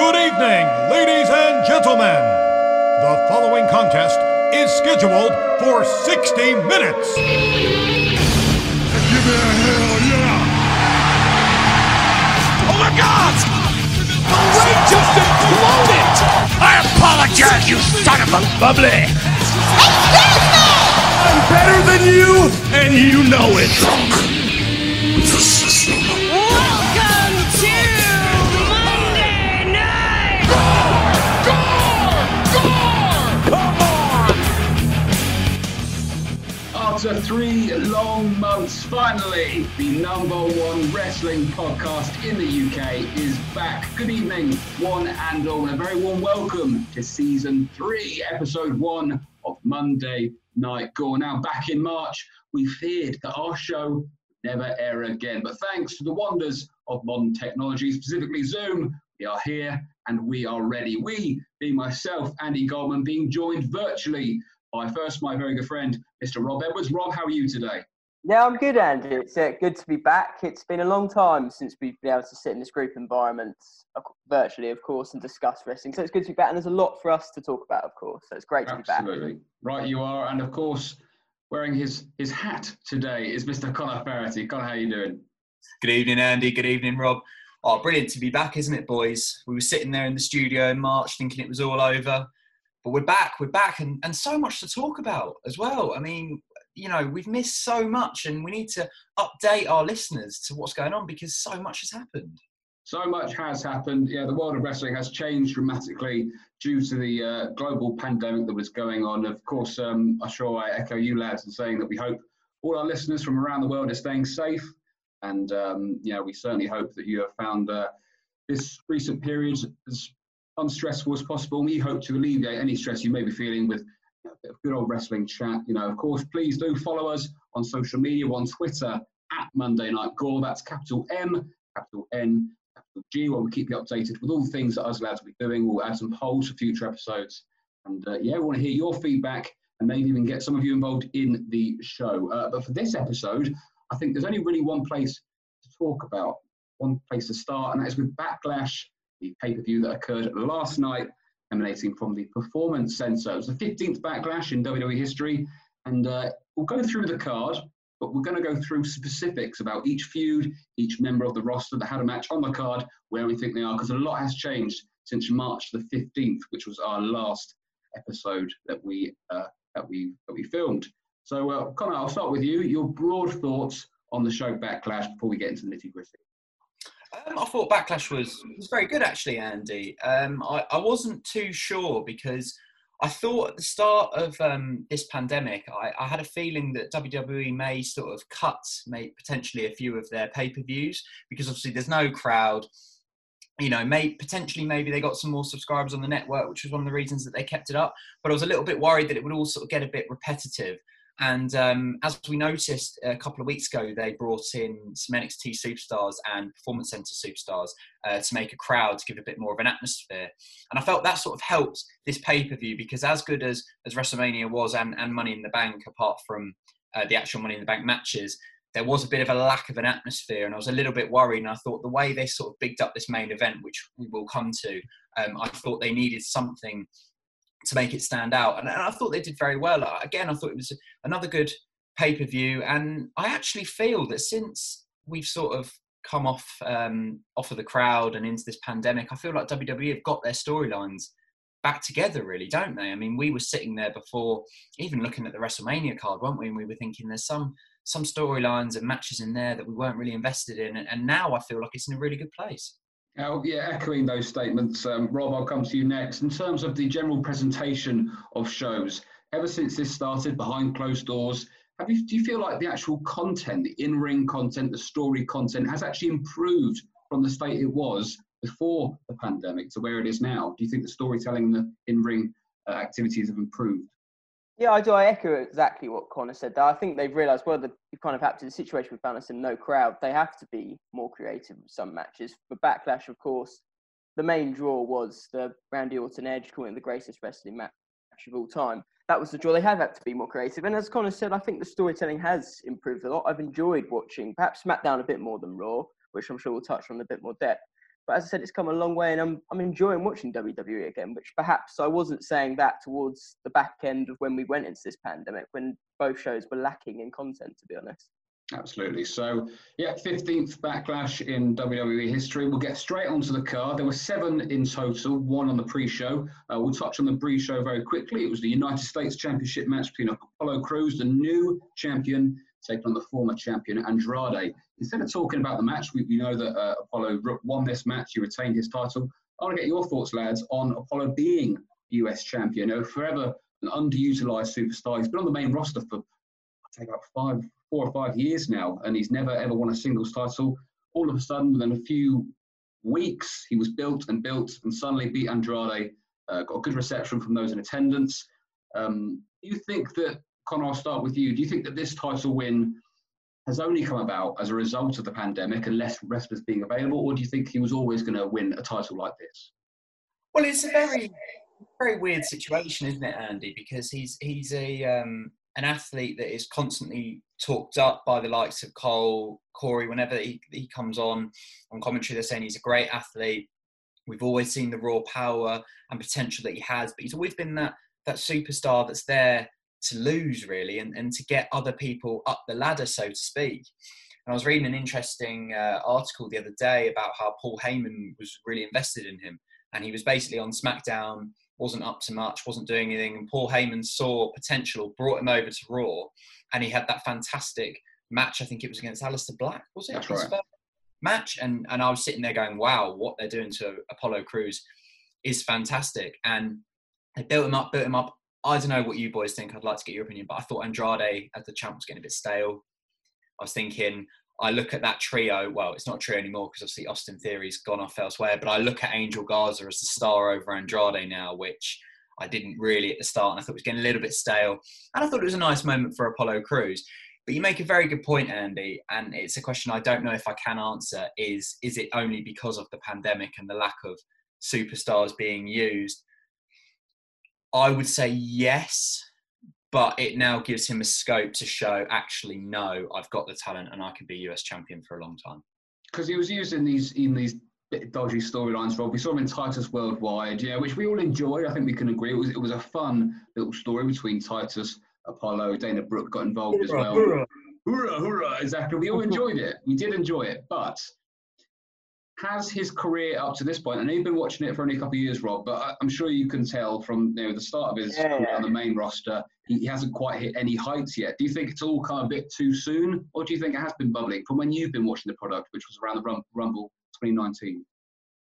Good evening, ladies and gentlemen. The following contest is scheduled for 60 minutes. Give me a hell yeah! Oh my God! The ring just imploded! I apologize, you son of a bubbly! I'm better than you, and you know it. After three long months, finally, the number one wrestling podcast in the UK is back. Good evening, one and all, and a very warm welcome to season three, episode one of Monday Night Gore. Now, back in March, we feared that our show never air again, but thanks to the wonders of modern technology, specifically Zoom, we are here and we are ready. We, being myself, Andy Goldman, being joined virtually by first my very good friend, Mr. Rob Edwards. Rob, how are you today? Yeah, I'm good, Andy. It's uh, good to be back. It's been a long time since we've been able to sit in this group environment, virtually, of course, and discuss wrestling. So it's good to be back, and there's a lot for us to talk about, of course. So it's great to be back. Absolutely. Right, you are. And of course, wearing his, his hat today is Mr. Connor Ferretti. Connor, how are you doing? Good evening, Andy. Good evening, Rob. Oh, brilliant to be back, isn't it, boys? We were sitting there in the studio in March thinking it was all over, but we're back. We're back, and, and so much to talk about as well. I mean, you know, we've missed so much, and we need to update our listeners to what's going on because so much has happened. So much has happened. Yeah, the world of wrestling has changed dramatically due to the uh, global pandemic that was going on. Of course, um, I'm sure I echo you lads in saying that we hope all our listeners from around the world are staying safe. And, um, know, we certainly hope that you have found uh, this recent period as unstressful as possible. We hope to alleviate any stress you may be feeling with a bit of good old wrestling chat. You know, of course, please do follow us on social media, on Twitter at Monday Night Gore. That's capital M, capital N, capital G, where we keep you updated with all the things that us lads will be doing. We'll add some polls for future episodes. And uh, yeah, we want to hear your feedback and maybe even get some of you involved in the show. Uh, but for this episode, I think there's only really one place to talk about, one place to start, and that is with Backlash, the pay per view that occurred last night, emanating from the Performance Center. It was the 15th Backlash in WWE history, and uh, we'll go through the card, but we're going to go through specifics about each feud, each member of the roster that had a match on the card, where we think they are, because a lot has changed since March the 15th, which was our last episode that we uh, that we that we filmed. So, uh, Connor, I'll start with you. Your broad thoughts on the show Backlash before we get into the nitty gritty. Um, I thought Backlash was was very good, actually, Andy. Um, I, I wasn't too sure because I thought at the start of um, this pandemic, I, I had a feeling that WWE may sort of cut, may potentially a few of their pay per views because obviously there's no crowd. You know, may potentially maybe they got some more subscribers on the network, which was one of the reasons that they kept it up. But I was a little bit worried that it would all sort of get a bit repetitive. And um, as we noticed a couple of weeks ago, they brought in some NXT superstars and Performance Center superstars uh, to make a crowd, to give a bit more of an atmosphere. And I felt that sort of helped this pay per view because as good as, as WrestleMania was and, and Money in the Bank, apart from uh, the actual Money in the Bank matches, there was a bit of a lack of an atmosphere. And I was a little bit worried. And I thought the way they sort of bigged up this main event, which we will come to, um, I thought they needed something to make it stand out. And, I thought they did very well. Uh, Again, I thought it was another good pay per view. And I actually feel that since we've sort of come off um, off of the crowd and into this pandemic, I feel like WWE have got their storylines back together, really, don't they? I mean, we were sitting there before, even looking at the WrestleMania card, weren't we? And we were thinking there's some some storylines and matches in there that we weren't really invested in, and, and now I feel like it's in a really good place. Oh, yeah, echoing those statements, um, Rob, I'll come to you next. In terms of the general presentation of shows, ever since this started behind closed doors, have you, do you feel like the actual content, the in-ring content, the story content has actually improved from the state it was before the pandemic to where it is now? Do you think the storytelling and the in-ring uh, activities have improved? Yeah, I do. I echo exactly what Connor said. I think they've realised, well, the kind of had to the situation with found and no crowd. They have to be more creative with some matches. For Backlash, of course, the main draw was the Randy Orton Edge calling the greatest wrestling match of all time. That was the draw. They have had to be more creative. And as Connor said, I think the storytelling has improved a lot. I've enjoyed watching perhaps SmackDown a bit more than Raw, which I'm sure we'll touch on a bit more depth. But as I said, it's come a long way, and I'm I'm enjoying watching WWE again, which perhaps I wasn't saying that towards the back end of when we went into this pandemic, when both shows were lacking in content, to be honest. Absolutely. So, yeah, 15th backlash in WWE history. We'll get straight onto the card. There were seven in total, one on the pre show. Uh, we'll touch on the pre show very quickly. It was the United States Championship match between Apollo Crews, the new champion, taking on the former champion Andrade. Instead of talking about the match, we, we know that uh, Apollo won this match, he retained his title. I want to get your thoughts, lads, on Apollo being US champion. You know, forever an underutilized superstar. He's been on the main roster for, I'd say, about five, four or five years now, and he's never ever won a singles title. All of a sudden, within a few weeks, he was built and built, and suddenly beat Andrade. Uh, got a good reception from those in attendance. Um, do you think that Connor? I'll start with you. Do you think that this title win has only come about as a result of the pandemic and less wrestlers being available, or do you think he was always going to win a title like this? Well, it's a very, very weird situation, isn't it, Andy? Because he's he's a um, an athlete that is constantly talked up by the likes of Cole, Corey. Whenever he, he comes on on commentary, they're saying he's a great athlete. We've always seen the raw power and potential that he has, but he's always been that that superstar that's there to lose really and, and to get other people up the ladder so to speak. And i was reading an interesting uh, article the other day about how paul heyman was really invested in him. And he was basically on smackdown wasn't up to much wasn't doing anything. And paul heyman saw potential brought him over to raw and he had that fantastic match. I think it was against Aleister black was it? That's right. match. And and i was sitting there going wow what they're doing to apollo crews is fantastic. And they built him up built him up I don't know what you boys think. I'd like to get your opinion, but I thought Andrade as the champ was getting a bit stale. I was thinking, I look at that trio. Well, it's not a trio anymore because obviously Austin Theory's gone off elsewhere. But I look at Angel Garza as the star over Andrade now, which I didn't really at the start, and I thought it was getting a little bit stale. And I thought it was a nice moment for Apollo Crews. But you make a very good point, Andy, and it's a question I don't know if I can answer. Is is it only because of the pandemic and the lack of superstars being used? I would say yes, but it now gives him a scope to show actually no, I've got the talent and I can be US champion for a long time. Because he was using these in these bit dodgy storylines, Rob. We saw him in Titus Worldwide, yeah, which we all enjoyed. I think we can agree. It was it was a fun little story between Titus, Apollo, Dana Brooke got involved hoorah, as well. Hoorah. Hoorah, hoorah, exactly. We all enjoyed it. We did enjoy it, but has his career up to this point, and you've been watching it for only a couple of years, Rob, but I'm sure you can tell from you know the start of his Yeah, career on the main roster, he, hasn't quite hit any heights yet. Do you think it's all kind of a bit too soon, or do you think it has been bubbling from when you've been watching the product, which was around the Rumble 2019?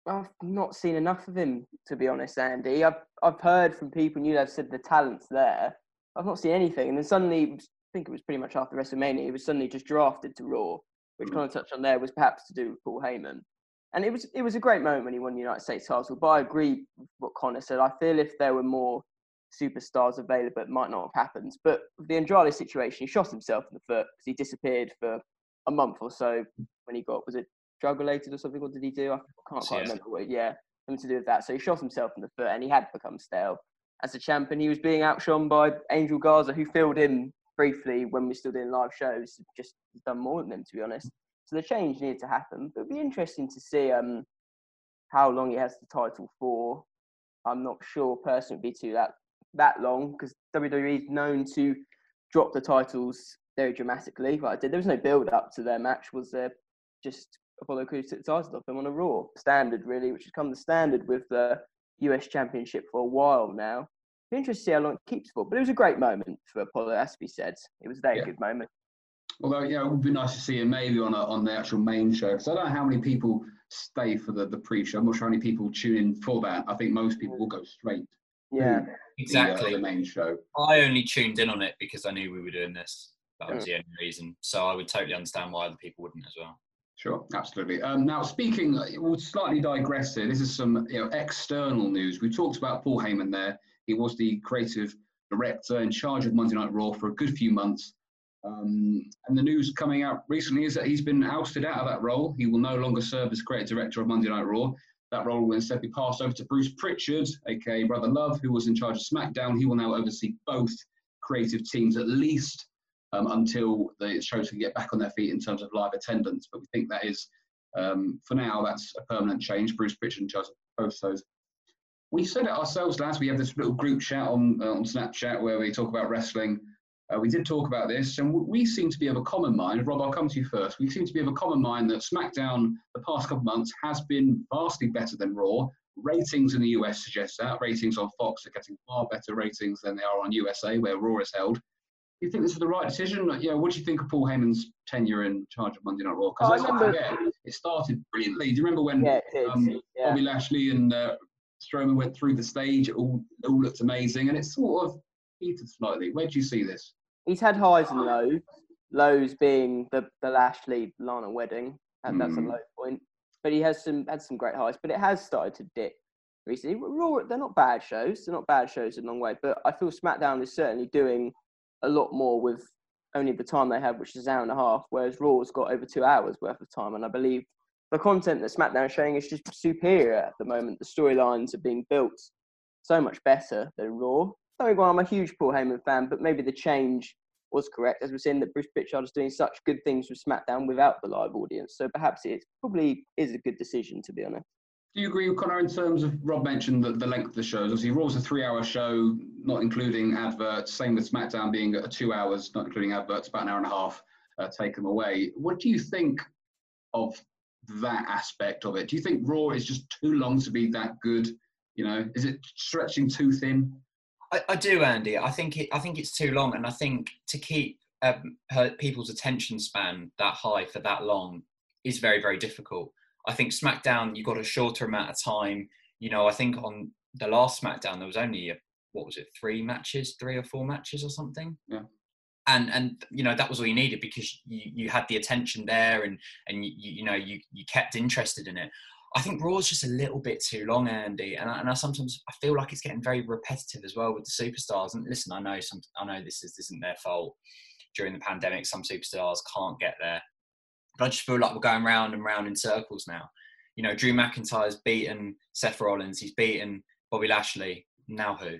I've not seen enough of him, to be honest, Andy. I've I've heard from people, and you have said the talent's there. I've not seen anything, and then suddenly, I think it was pretty much after WrestleMania, he was suddenly just drafted to Raw, which hmm. kind of touched on there was perhaps to do with Paul Heyman. And it was it was a great moment when he won the United States title. But I agree with what Connor said. I feel if there were more superstars available, it might not have happened. But the Andrade situation, he shot himself in the foot because he disappeared for a month or so when he got was it drug related or something? What did he do? I can't quite Yeah. remember. What, yeah, something to do with that. So he shot himself in the foot, and he had become stale as a champion. He was being outshone by Angel Garza, who filled in briefly when we were still doing live shows. Just done more than him, to be honest. So the change needed to happen. But it'd be interesting to see um, how long he has the title for. I'm not sure personally it'd be too that that long because WWE is known to drop the titles very dramatically. Like I did, there was no build up to their match. Was there just Apollo Crews took the titles off them on a Raw standard, really, which has come the standard with the US Championship for a while now. Be interested to see how long it keeps for. But it was a great moment for Apollo, as to be said. It was a very Yeah. good moment. Although, yeah, it would be nice to see him maybe on a, on the actual main show. Because I don't know how many people stay for the, the pre-show. I'm not sure how many people tune in for that. I think most people will go straight Yeah. to the, uh, Exactly. the main show. I only tuned in on it because I knew we were doing this. That was Yeah. the only reason. So I would totally understand why other people wouldn't as well. Sure, absolutely. Um, now, speaking, we'll slightly digress here. This is some you know, external news. We talked about Paul Heyman there. He was the creative director in charge of Monday Night Raw for a good few months. Um, and the news coming out recently is that he's been ousted out of that role. He will no longer serve as creative director of Monday Night Raw. That role will instead be passed over to Bruce Pritchard, aka Brother Love, who was in charge of SmackDown. He will now oversee both creative teams at least um, until the shows can get back on their feet in terms of live attendance. But we think that is Um, for now, that's a permanent change. Bruce Pritchard and Charles both those. We said it ourselves, lads. We have this little group chat on uh, on Snapchat where we talk about wrestling. Uh, we did talk about this, and we seem to be of a common mind. Rob, I'll come to you first. We seem to be of a common mind that SmackDown the past couple of months has been vastly better than Raw. Ratings in the US suggest that. Ratings on Fox are getting far better ratings than they are on USA, where Raw is held. Do you think this is the right decision? Yeah, what do you think of Paul Heyman's tenure in charge of Monday Night Raw? Because Oh, I remember- forget, it started brilliantly. Do you remember when Yeah, did. um, yeah. Bobby Lashley and uh, Strowman went through the stage? It all, it all looked amazing, and it sort of heated slightly. Where do you see this? He's had highs and lows. Lows being the the Lashley Lana wedding, and that's a Mm. low point. But he has some had some great highs. But it has started to dip recently. Raw, they're not bad shows. They're not bad shows in a long way. But I feel SmackDown is certainly doing a lot more with only the time they have, which is an hour and a half. Whereas Raw's got over two hours worth of time, and I believe the content that SmackDown is showing is just superior at the moment. The storylines are being built so much better than Raw. Don't I'm a huge Paul Heyman fan, but maybe the change was correct, as we're seeing that Bruce Pritchard is doing such good things with SmackDown without the live audience. So perhaps it probably is a good decision, to be honest. Do you agree with Connor in terms of Rob mentioned the, the length of the shows? Obviously, Raw's a three-hour show, not including adverts. Same with SmackDown being a two hours, not including adverts, about an hour and a half. Uh, take them away. What do you think of that aspect of it? Do you think Raw is just too long to be that good? You know, is it stretching too thin? I, I do, Andy. I think it. I think it's too long, and I think to keep um, her, people's attention span that high for that long is very, very difficult. I think SmackDown, you got a shorter amount of time. You know, I think on the last SmackDown there was only a, what was it, three matches, three or four matches or something. Yeah. And and you know that was all you needed because you, you had the attention there and and you, you know you you kept interested in it. I think Raw's just a little bit too long, Andy, and I, and I sometimes I feel like it's getting very repetitive as well with the superstars. And listen, I know some, I know this is isn't their fault. During the pandemic, some superstars can't get there, but I just feel like we're going round and round in circles now. You know, Drew McIntyre's beaten Seth Rollins, he's beaten Bobby Lashley. Now who? Do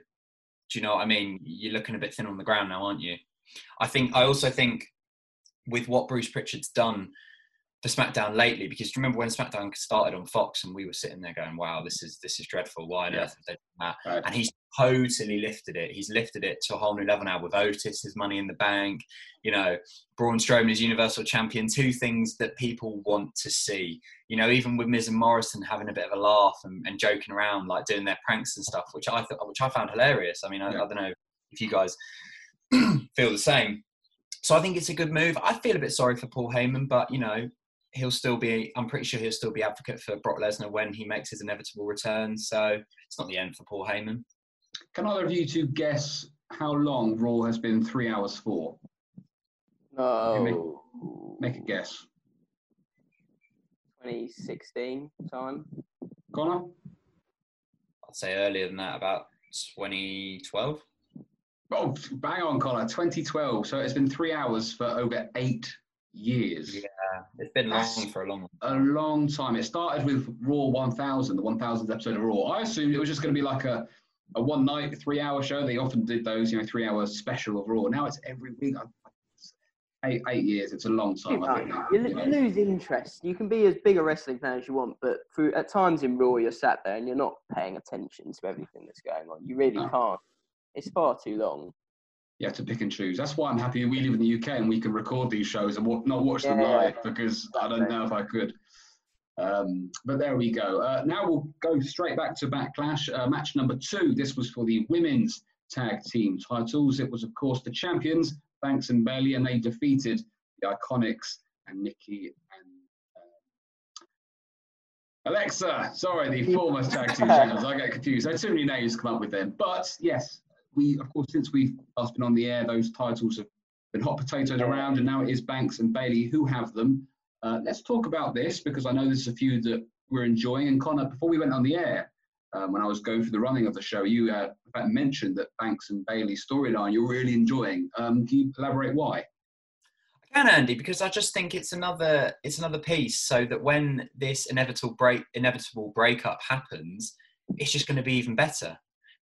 you know what I mean? You're looking a bit thin on the ground now, aren't you? I think I also think with what Bruce Pritchard's done for SmackDown lately because remember when SmackDown started on Fox and we were sitting there going, "Wow, this is this is dreadful. Why on Yeah. earth have they done that?" Right. And he's totally lifted it. He's lifted it to a whole new level now with Otis, his Money in the Bank. You know, Braun Strowman is Universal Champion. Two things that people want to see. You know, even with Miz and Morrison having a bit of a laugh and, and joking around, like doing their pranks and stuff, which I thought, which I found hilarious. I mean, I, Yeah. I don't know if you guys feel the same. So I think it's a good move. I feel a bit sorry for Paul Heyman, but you know, he'll still be. I'm pretty sure he'll still be advocate for Brock Lesnar when he makes his inevitable return. So it's not the end for Paul Heyman. Can either of you two guess how long Raw has been three hours for? No. Make a guess. 2016 time. Connor? I'd say earlier than that, about 2012. Oh, bang on, Connor. 2012. So it's been three hours for over eight years. Yeah, it's been long for a long. A long time. It started with Raw 1000, the 1000th episode of Raw. I assumed it was just going to be like a, a one night, three hour show. They often did those, you know, three hour special of Raw. Now it's every week. Eight, eight years. It's a long time, I think. now, You, you you know. lose interest. You can be as big a wrestling fan as you want, but through, at times in Raw, you're sat there and you're not paying attention to everything that's going on. You really No. can't. It's far too long. You have to pick and choose. That's why I'm happy we live in the UK and we can record these shows and not watch them Yeah. live because I don't know if I could. Um, but there we go. Uh, now we'll go straight back to Backlash. Uh, match number two. This was for the women's tag team titles. It was, of course, the champions, Banks and Bayley, and they defeated the Iconics and Nikki and uh, Alexa. Sorry, the former tag team champions. I get confused. There's too many names to come up with them. But yes, we, of course, since we've last been on the air, those titles have been hot potatoes around, and now it is Banks and Bayley who have them. Uh, let's talk about this because I know there's a few that we're enjoying. And Connor, before we went on the air, um, when I was going through the running of the show, you uh, mentioned that Banks and Bayley's storyline you're really enjoying. Um, can you elaborate why? I can, Andy, because I just think it's another it's another piece, so that when this inevitable break inevitable breakup happens, it's just going to be even better.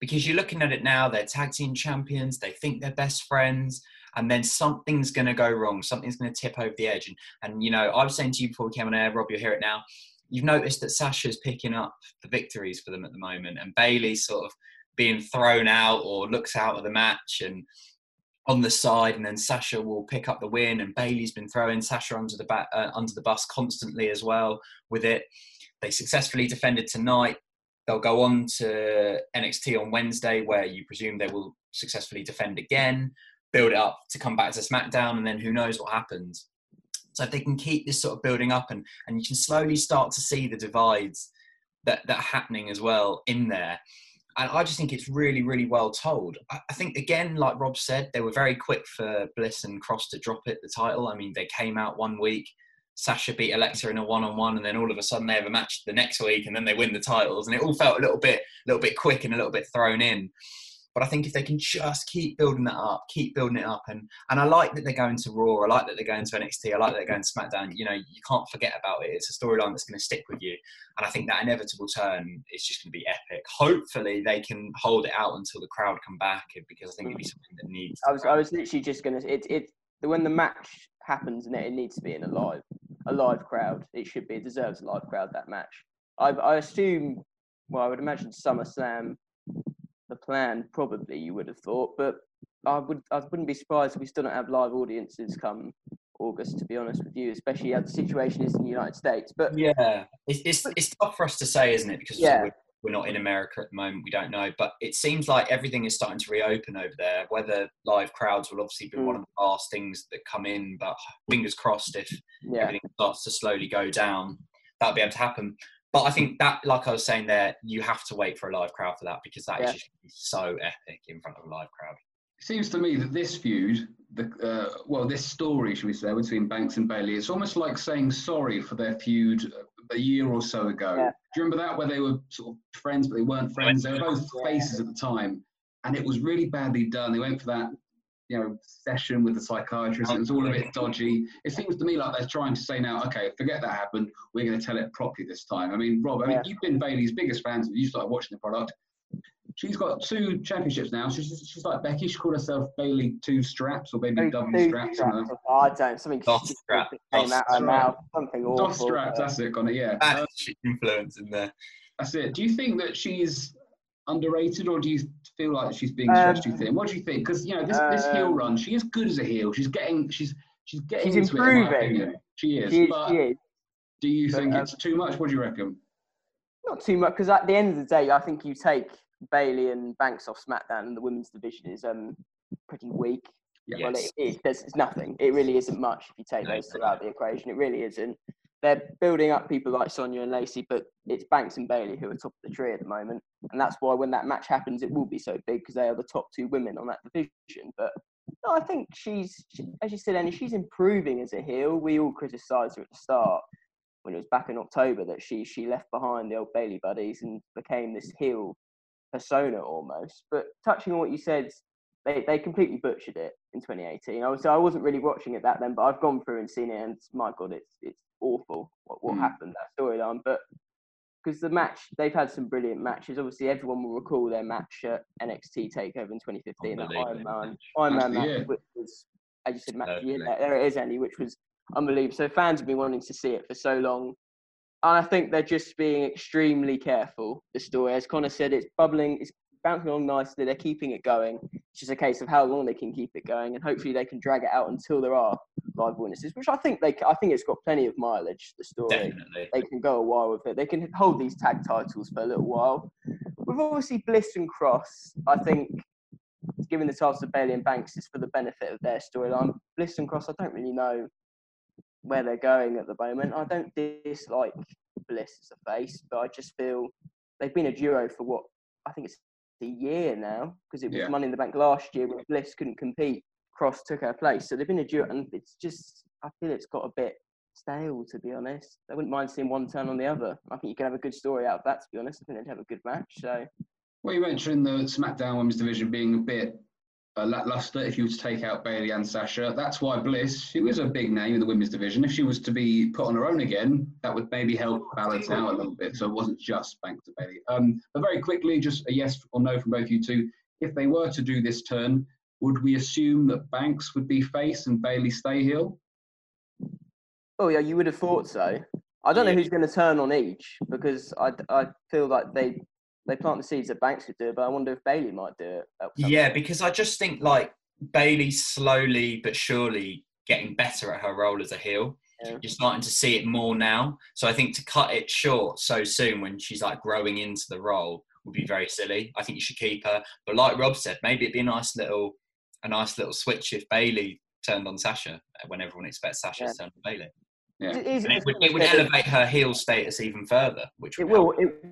Because you're looking at it now, they're tag team champions, they think they're best friends, and then something's going to go wrong. Something's going to tip over the edge. And, and you know, I was saying to you before we came on air, Rob, you'll hear it now. You've noticed that Sasha's picking up the victories for them at the moment, and Bayley's sort of being thrown out or looks out of the match and on the side, and then Sasha will pick up the win. And Bayley's been throwing Sasha under the ba- uh, under the bus constantly as well with it. They successfully defended tonight. They'll go on to NXT on Wednesday, where you presume they will successfully defend again, build it up to come back to SmackDown, and then who knows what happens. So if they can keep this sort of building up, and and you can slowly start to see the divides that that are happening as well in there. And I just think it's really, really well told. I I think again, like Rob said, they were very quick for Bliss and Cross to drop it the title. I mean, they came out one week, Sasha beat Alexa in a one-on-one, and then all of a sudden they have a match the next week, and then they win the titles, and it all felt a little bit, a little bit quick and a little bit thrown in. But I think if they can just keep building that up, keep building it up, and and I like that they're going to Raw, I like that they're going to NXT, I like that they're going to SmackDown. You know, you can't forget about it. It's a storyline that's going to stick with you, and I think that inevitable turn is just going to be epic. Hopefully, they can hold it out until the crowd come back, because I think it'd be something that needs. I was I was literally just gonna it it when the match happens and it, it needs to be in a live a live crowd. It should be it deserves a live crowd that match. I I assume well I would imagine SummerSlam the plan probably you would have thought, but I would I wouldn't be surprised if we still don't have live audiences come August. To be honest with you, especially as the situation is in the United States. But Yeah, it's, it's, it's tough for us to say, isn't it? Because Yeah. We're, not in America at the moment, we don't know. But it seems like everything is starting to reopen over there. Whether live crowds will obviously be one of the last things that come in, but fingers crossed if yeah, everything starts to slowly go down, that'll be able to happen. But I think that, like I was saying there, you have to wait for a live crowd for that because that is Yeah. be so epic in front of a live crowd. It seems to me that this feud, the uh, well, this story, should we say, between Banks and Bayley, it's almost like saying sorry for their feud a year or so ago. Yeah. Do you remember that, where they were sort of friends, but they weren't friends? They were both faces at the time, and it was really badly done. They went for that, you know, session with the psychiatrist. It was all a bit dodgy. It seems to me like they're trying to say now, okay, forget that happened. We're going to tell it properly this time. I mean, Rob, I mean, Yeah. you've been Bayley's biggest fans. You started watching the product she's got two championships now. She's, she's like Becky. She called herself Bayley Two Straps or Baby Two- W Straps. straps. Oh, I don't something Dos just strap, came dos out her strap. mouth, something that. awful. Dos Straps, uh, that's it, got it, yeah. Uh, That's influence in there. that's it. Do you think that she's underrated or do you feel like she's being Um, stretched too thin? What do you think? Because, you know, this, this heel Um, run, she is good as a heel. She's getting, she's, she's getting She's into it, in my improving. She is. she is, but she is. do you But, think um, it's too much? What do you reckon? Not too much, because at the end of the day, I think you take Bayley and Banks off SmackDown, and the women's division is um pretty weak. Yeah. Well, Yes. it is. There's it's nothing. It really isn't much if you take No, those two out of the equation. It really isn't. They're building up people like Sonya and Lacey, but it's Banks and Bayley who are top of the tree at the moment, and that's why when that match happens, it will be so big because they are the top two women on that division. But no, I think she's, she, as you said, Annie, she's improving as a heel. We all criticised her at the start when it was back in October that she she left behind the old Bayley buddies and became this heel persona almost. But touching on what you said, they, they completely butchered it in 2018. I was so I wasn't really watching it that then, but I've gone through and seen it, and my god, it's it's awful what, what Mm. happened that storyline. But because the match, they've had some brilliant matches. Obviously, everyone will recall their match at NXT Takeover in 2015, that Iron Man. Iron Man match, year. which was as you said, match year. There it is, Andy, which was unbelievable. So fans have been wanting to see it for so long. And I think they're just being extremely careful. The story, as Connor said, it's bubbling, it's bouncing along nicely. They're keeping it going. It's just a case of how long they can keep it going, and hopefully they can drag it out until there are live witnesses. Which I think they, I think it's got plenty of mileage. The story, Definitely. they can go a while with it. They can hold these tag titles for a little while. With obviously Bliss and Cross, I think giving the titles to Bayley and Banks is for the benefit of their storyline. Bliss and Cross, I don't really know where they're going at the moment. I don't dislike Bliss as a face, but I just feel they've been a duo for what I think it's a year now because it was Yeah. Money in the Bank last year when Bliss couldn't compete. Cross took her place, so they've been a duo, and it's just I feel it's got a bit stale to be honest. I wouldn't mind seeing one turn on the other. I think you can have a good story out of that. To be honest, I think they'd have a good match. So Well, you mentioned the SmackDown Women's Division being a bit uh, lackluster if you were to take out Bayley and Sasha. That's why Bliss, who is a big name in the Women's Division, if she was to be put on her own again, that would maybe help balance out a little bit. So it wasn't just Banks to Bayley. Um, but very quickly, just a yes or no from both you two. If they were to do this turn, would we assume that Banks would be face and Bayley stay heel? Oh yeah, you would have thought so. I don't know who's going to turn on each because I, I feel like they they plant the seeds that Banks would do it, but I wonder if Bayley might do it. Yeah, because I just think like Bayley slowly but surely getting better at her role as a heel. Yeah. You're starting to see it more now. So I think to cut it short so soon when she's like growing into the role would be very silly. I think you should keep her. But like Rob said, maybe it'd be a nice little a nice little switch if Bayley turned on Sasha uh, when everyone expects Sasha Yeah. to turn on Bayley. Yeah. It, is- And it would, it would elevate her heel status even further, which It will. help. It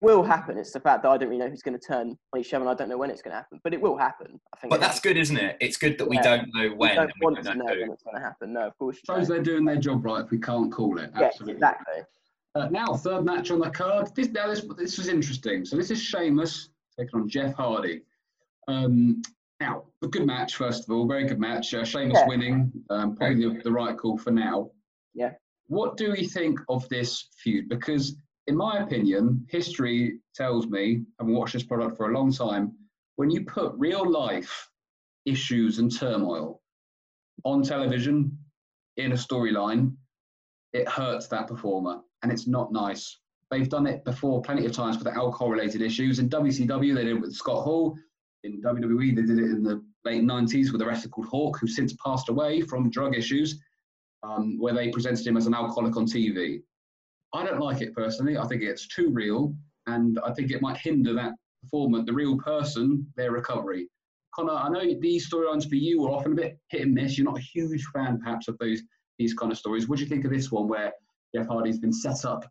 will happen. It's the fact that I don't really know who's going to turn on each other, and I don't know when it's going to happen. But it will happen. I think. But that's good, isn't it? It's good that we Yeah. don't know We when don't and we want don't to know know who. when it's going to happen. No, of course. you Shows they're doing their job right if we can't call it. Yes, exactly. Uh, now, third match on the card. This, now this, this was interesting. So this is Sheamus taking on Jeff Hardy. Um, now, a good match, first of all. Very good match. Uh, Sheamus Yeah. winning. Um, probably the, the right call for now. Yeah. What do we think of this feud? Because, in my opinion, history tells me, having watched this product for a long time, when you put real life issues and turmoil on television in a storyline, it hurts that performer and it's not nice. They've done it before plenty of times with the alcohol related issues. In WCW, they did it with Scott Hall. In WWE, they did it in the late 90s with a wrestler called Hawk, who since passed away from drug issues, um, where they presented him as an alcoholic on TV. I don't like it personally. I think it's too real and I think it might hinder that performer, the real person, their recovery. Connor, I know these storylines for you are often a bit hit and miss. You're not a huge fan, perhaps, of those these kind of stories. What do you think of this one, where Jeff Hardy's been set up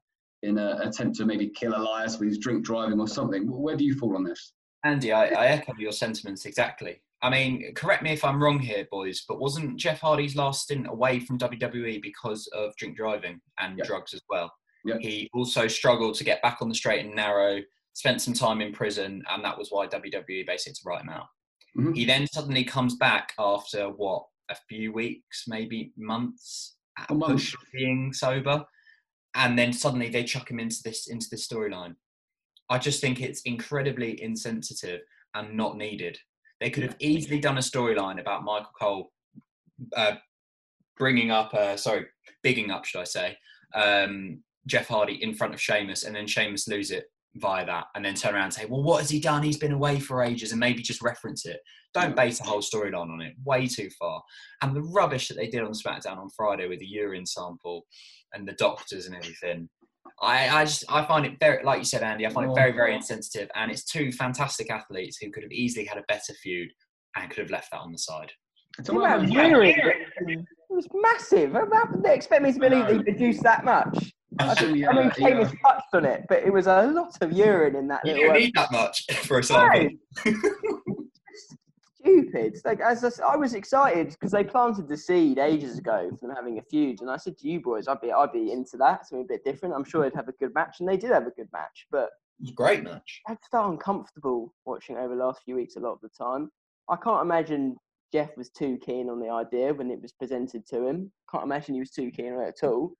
in an attempt to maybe kill Elias with his drink driving or something? Where do you fall on this? Andy, I, I echo your sentiments exactly. I mean, correct me if I'm wrong here, boys, but wasn't Jeff Hardy's last stint away from WWE because of drink driving and Yep. drugs as well? Yep. He also struggled to get back on the straight and narrow, spent some time in prison, and that was why WWE basically had to write him out. Mhm. He then suddenly comes back after what, a few weeks, maybe months, A month. being sober, and then suddenly they chuck him into this into this storyline. I just think it's incredibly insensitive and not needed. They could have easily done a storyline about Michael Cole uh, bringing up, uh, sorry, bigging up, should I say, um, Jeff Hardy in front of Sheamus, and then Sheamus lose it via that, and then turn around and say, "Well, what has he done? He's been away for ages," and maybe just reference it. Don't base a whole storyline on it. Way too far. And the rubbish that they did on SmackDown on Friday with the urine sample and the doctors and everything. I, I just I find it very like you said, Andy. I find it very very insensitive, and it's two fantastic athletes who could have easily had a better feud and could have left that on the side. It's a The well- amount of urine It was massive. How how did they expect me to believe they produced that much? I, think, I mean, Sheamus yeah. touched on it, but it was a lot of urine in that You don't need that much for a sample. stupid. Like as I was excited because they planted the seed ages ago for them having a feud, and I said to you boys, I'd be I'd be into that. Something a bit different. I'm sure they'd have a good match, and they did have a good match. But It was a great match. I felt uncomfortable watching over the last few weeks a lot of the time. I can't imagine Jeff was too keen on the idea when it was presented to him. Can't imagine he was too keen on it at all.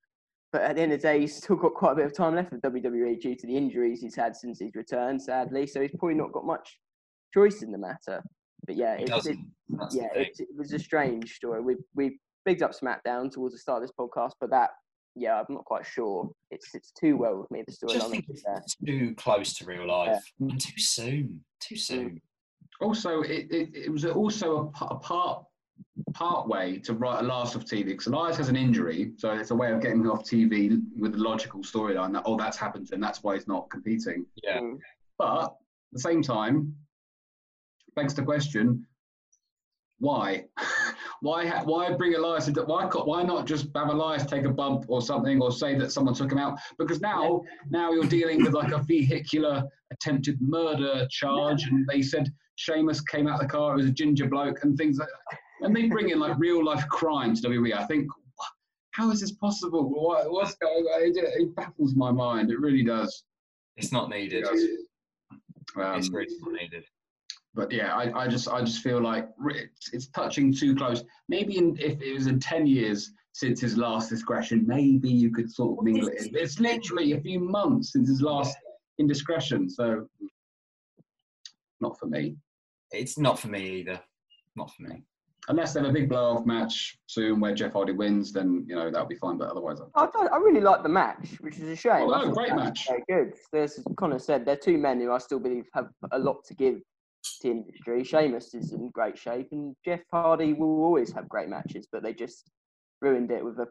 But at the end of the day, he's still got quite a bit of time left with WWE due to the injuries he's had since he's returned, sadly. So he's probably not got much choice in the matter. But yeah, He it's, it, yeah, it, it was a strange story. We we bigged up SmackDown towards the start of this podcast, but that yeah, I'm not quite sure. It's it's too well with me the I just think it's too close to real life and too soon. Too mm. soon. Also, it, it, it was also a, a part part way to write a last of TV because Elias has an injury, so it's a way of getting off TV with a logical storyline that oh that's happened to him, that's why he's not competing. Yeah. Mm. But at the same time, begs the question: Why? why? ha- Why bring Elias into? Why? co- Why not just have Elias take a bump or something, or say that someone took him out? Because now, now you're dealing with like a vehicular attempted murder charge, and they said Sheamus came out of the car it was a ginger bloke and things like. that. And they bring in like real life crime to WWE. I think, how is this possible? What, what's going on? It, it baffles my mind. It really does. It's not needed. Um, it's really not needed. but yeah, I, I just I just feel like it's, it's touching too close. Maybe in, if it was in ten years since his last discretion, maybe you could sort of mingle it. in. It's literally a few months since his last indiscretion, so not for me. It's not for me either. not for me. Unless they have a big blow off match soon where Jeff Hardy wins, then you know that'll be fine. But otherwise, I, I really like the match, which is a shame. Oh, no, great match. Very good. There's, as Connor said, they're two men who I still believe have a lot to give to the industry. Sheamus is in great shape, and Jeff Hardy will always have great matches, but they just ruined it with a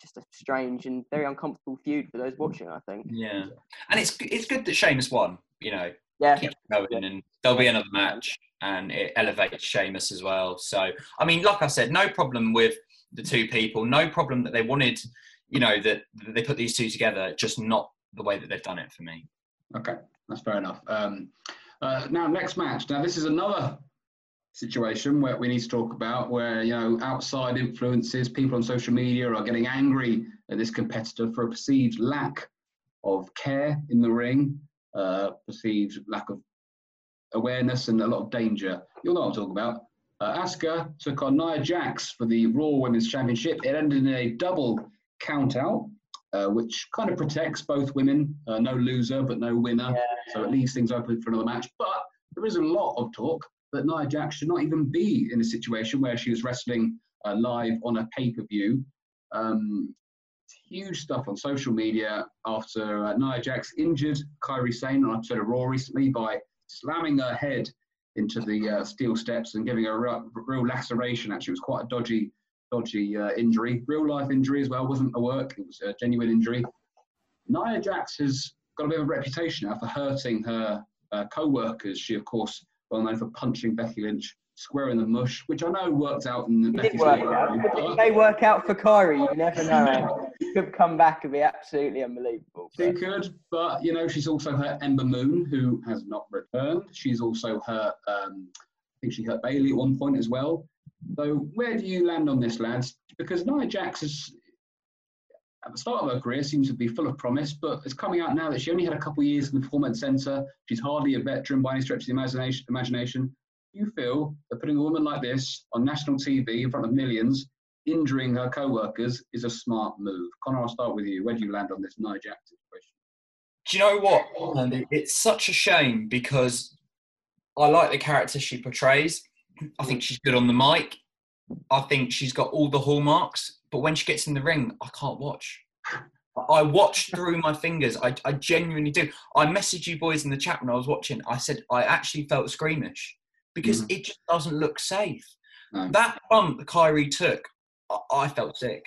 just a strange and very uncomfortable feud for those watching. I think. Yeah, and it's it's good that Sheamus won. You know, Yeah. keep going, and there'll be another match, and it elevates Sheamus as well. So, I mean, like I said, no problem with the two people. No problem that they wanted, you know, that that they put these two together. Just not the way that they've done it for me. Okay, that's fair enough. Um, uh, now, next match. Now, this is another situation where we need to talk about where you know outside influences, people on social media are getting angry at this competitor for a perceived lack of care in the ring, uh, perceived lack of awareness and a lot of danger. You'll know what I'm talking about. Uh, Asuka took on Nia Jax for the Raw Women's Championship. It ended in a double count out, uh, which kind of protects both women. Uh, no loser, but no winner. So it leaves things open for another match. But there is a lot of talk that Nia Jax should not even be in a situation where she was wrestling uh, live on a pay per view. Um, huge stuff on social media after uh, Nia Jax injured Kairi Sane on episode of Raw recently by slamming her head into the uh, steel steps and giving her a real, real laceration. Actually, it was quite a dodgy, dodgy uh, injury, real life injury as well. wasn't a work; it was a genuine injury. Nia Jax has got a bit of a reputation now for hurting her uh, co-workers. She, of course, well known for punching Becky Lynch square in the mush, which I know worked out in the Becky's work out. It may work out for Kyrie. You never know. Could come back and be absolutely unbelievable. She could, but you know, she's also hurt Ember Moon, who has not returned. She's also hurt. Um, I think she hurt Bayley at one point as well. So where do you land on this, lads? Because Nia Jax is at the start of her career seems to be full of promise, but it's coming out now that she only had a couple of years in the performance centre. She's hardly a veteran by any stretch of the imagination. Imagination. Do you feel that putting a woman like this on national TV in front of millions, injuring her co-workers, is a smart move? Connor, I'll start with you. Where do you land on this Nia Jax situation? Do you know what, Andy? It's such a shame because I like the character she portrays. I think she's good on the mic. I think she's got all the hallmarks. But when she gets in the ring, I can't watch. I watch through my fingers. I, I genuinely do. I messaged you boys in the chat when I was watching. I said I actually felt squeamish because mm-hmm. it just doesn't look safe. No. That bump that Kairi took, I, felt sick.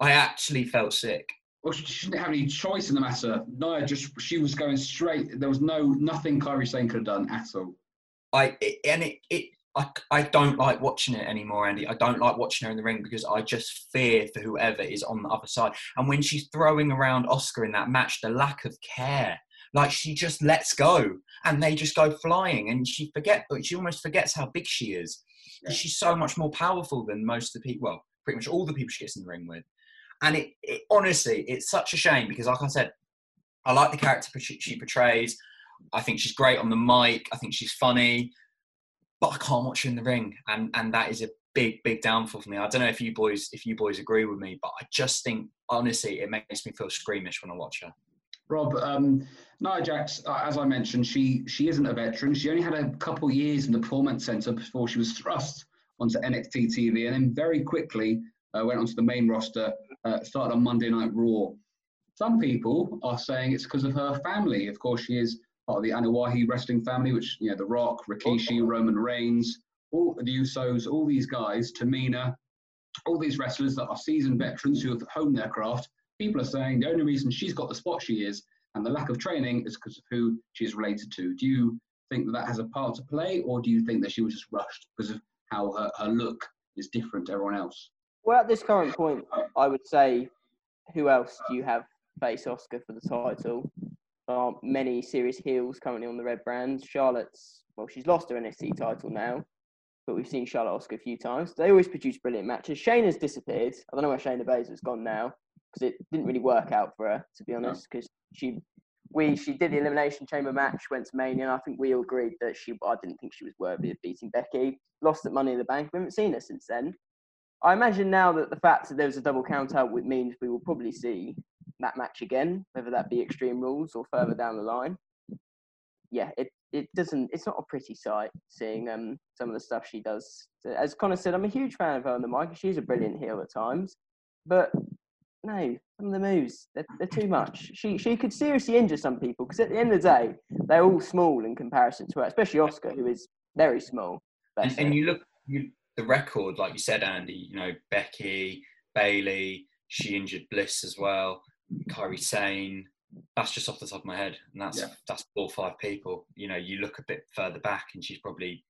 I actually felt sick. Well, she shouldn't have any choice in the matter. Nia just she was going straight. There was no nothing Kairi Sane could have done at all. I it, and it, it I, I don't like watching it anymore, Andy. I don't like watching her in the ring because I just fear for whoever is on the other side. And when she's throwing around Asuka in that match, the lack of care, like she just lets go and they just go flying, and she forget, she almost forgets how big she is. Yeah. She's so much more powerful than most of the people. Well, pretty much all the people she gets in the ring with. And it, it honestly, it's such a shame because, like I said, I like the character she portrays. I think she's great on the mic. I think she's funny, but I can't watch her in the ring, and and that is a big big downfall for me. I don't know if you boys if you boys agree with me, but I just think honestly it makes me feel squeamish when I watch her. Rob, um, Nia Jax, uh, as I mentioned, she she isn't a veteran. She only had a couple years in the performance centre before she was thrust onto NXT TV, and then very quickly uh, went onto the main roster. Uh, started on Monday Night Raw. Some people are saying it's because of her family. Of course, she is part of the Anoa'i wrestling family, which you know, The Rock, Rikishi, Roman Reigns, all the Usos, all these guys, Tamina, all these wrestlers that are seasoned veterans who have honed their craft. People are saying the only reason she's got the spot she is and the lack of training is because of who she's related to. Do you think that that has a part to play, or do you think that she was just rushed because of how her, her look is different to everyone else? Well, at this current point, I would say, who else do you have face Asuka for the title? There aren't many serious heels currently on the red brand. Charlotte's, well, she's lost her NXT title now, but we've seen Charlotte Asuka a few times. They always produce brilliant matches. Shayna's disappeared. I don't know where Shayna Baszler's gone now because it didn't really work out for her, to be honest, because she. We she did the elimination chamber match, went to Mania. And I think we all agreed that she. I didn't think she was worthy of beating Becky. Lost at Money in the Bank. We haven't seen her since then. I imagine now that the fact that there was a double count out would means we will probably see that match again, whether that be Extreme Rules or further down the line. Yeah, it, it doesn't. It's not a pretty sight seeing um some of the stuff she does. As Connor said, I'm a huge fan of her on the mic. She's a brilliant heel at times, but no, some of the moves they're, they're too much. She she could seriously injure some people because at the end of the day, they're all small in comparison to her, especially Asuka, who is very small. And, and you look you the record, like you said, Andy. You know Becky, Bayley. She injured Bliss as well. Kairi Sane. That's just off the top of my head, and that's Yeah. that's four or five people. You know, you look a bit further back, and she's probably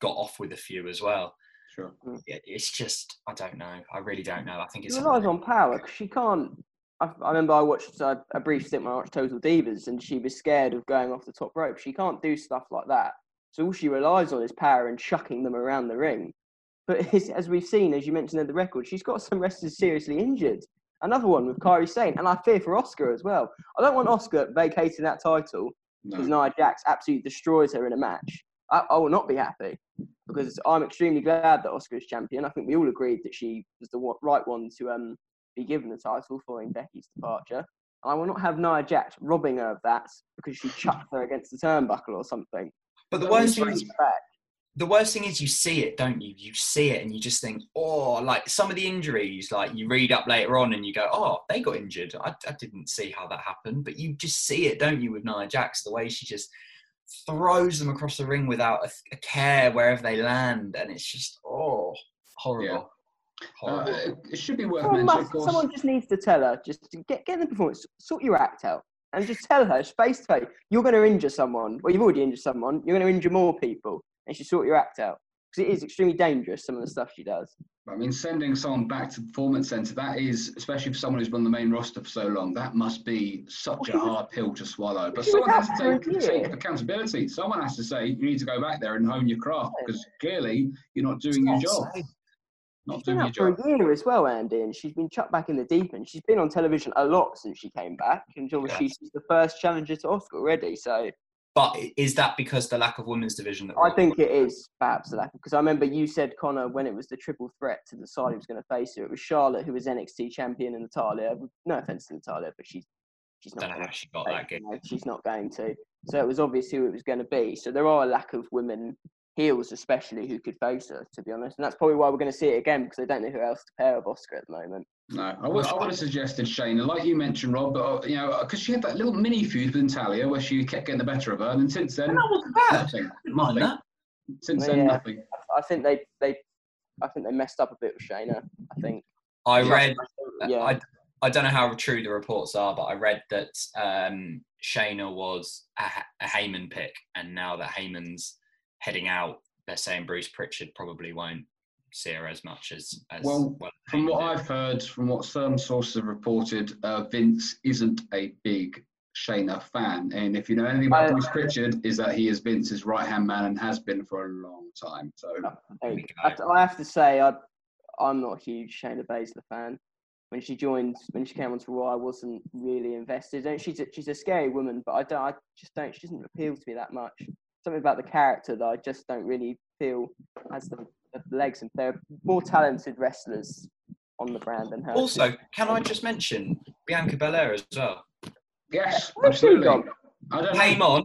got off with a few as well. Sure. Mm. Yeah, It's just I don't know. I really don't know. I think it's She relies on power because she can't. I, I remember I watched a, a brief stint when I watched Total Divas, and she was scared of going off the top rope. She can't do stuff like that. So all she relies on is power and chucking them around the ring. But it's, as we've seen, as you mentioned in the record, she's got some wrestlers seriously injured. Another one with Kairi Sane, and I fear for Asuka as well. I don't want Asuka vacating that title because No. Nia Jax absolutely destroys her in a match. I, I will not be happy because I'm extremely glad that Asuka is champion. I think we all agreed that she was the right one to um, be given the title following Becky's departure. And I will not have Nia Jax robbing her of that because she chucked her against the turnbuckle or something. But the worst thing is, bring it back. the worst thing is you see it, don't you? You see it and you just think, oh, like some of the injuries, like you read up later on and you go, oh, they got injured. I, I didn't see how that happened, but you just see it, don't you, with Nia Jax, the way she just throws them across the ring without a, a care wherever they land, and it's just oh, horrible. Uh, Horrible. it should be worth Someone, mentioning, must, someone just needs to tell her, just to get, get in the performance, sort your act out. And just tell her, space to you're going to injure someone. Well, you've already injured someone. You're going to injure more people. And she sort your act out. Because it is extremely dangerous, some of the stuff she does. I mean, sending someone back to the performance centre, that is, especially for someone who's been on the main roster for so long, that must be such a hard pill to swallow. But she someone has to take, take accountability. Someone has to say, you need to go back there and hone your craft because clearly you're not doing your job. Not She's been doing out your for job. a year as well, Andy, and she's been chucked back in the deep end. She's been on television a lot since she came back, and obviously she's the first challenger to Asuka already. So But is that because the lack of women's division? That I think it is perhaps the lack because I remember you said Connor when it was the triple threat to decide who was going to face her. It was Charlotte who was NXT champion and Natalya. No offense to Natalya, but she's she's not. don't know how she got that you know, she's not going to. So it was obvious who it was going to be. So there are a lack of women heels, especially who could face her. To be honest, and that's probably why we're going to see it again because they don't know who else to pair with Asuka at the moment. No, I would, I would have suggested Shayna, like you mentioned, Rob, but uh, you know, because she had that little mini feud with Natalya where she kept getting the better of her, and then since then, That wasn't bad. nothing, mind nothing. that. Since Well, then, yeah. nothing. I think they they I think they messed up a bit with Shayna. I think. I read. Yeah. I, I don't know how true the reports are, but I read that um, Shayna was a, a Heyman pick, and now that Heyman's heading out, they're saying Bruce Pritchard probably won't see her as much as as Well, From what did. I've heard, from what some sources have reported, uh, Vince isn't a big Shayna fan. And if you know anything about I- Bruce Pritchard, is that he is Vince's right hand man and has been for a long time. So I, have to- I have to say, I, I'm not a huge Shayna Baszler fan. When she joined, when she came onto Raw, I wasn't really invested. And she's a, she's a scary woman, but I don't, I just don't. She doesn't appeal to me that much. Something about the character that I just don't really feel has the, the legs. And there are more talented wrestlers on the brand than her. Also, can I just mention Bianca Belair as well? yes, Where's absolutely. gone? I don't Came know. on,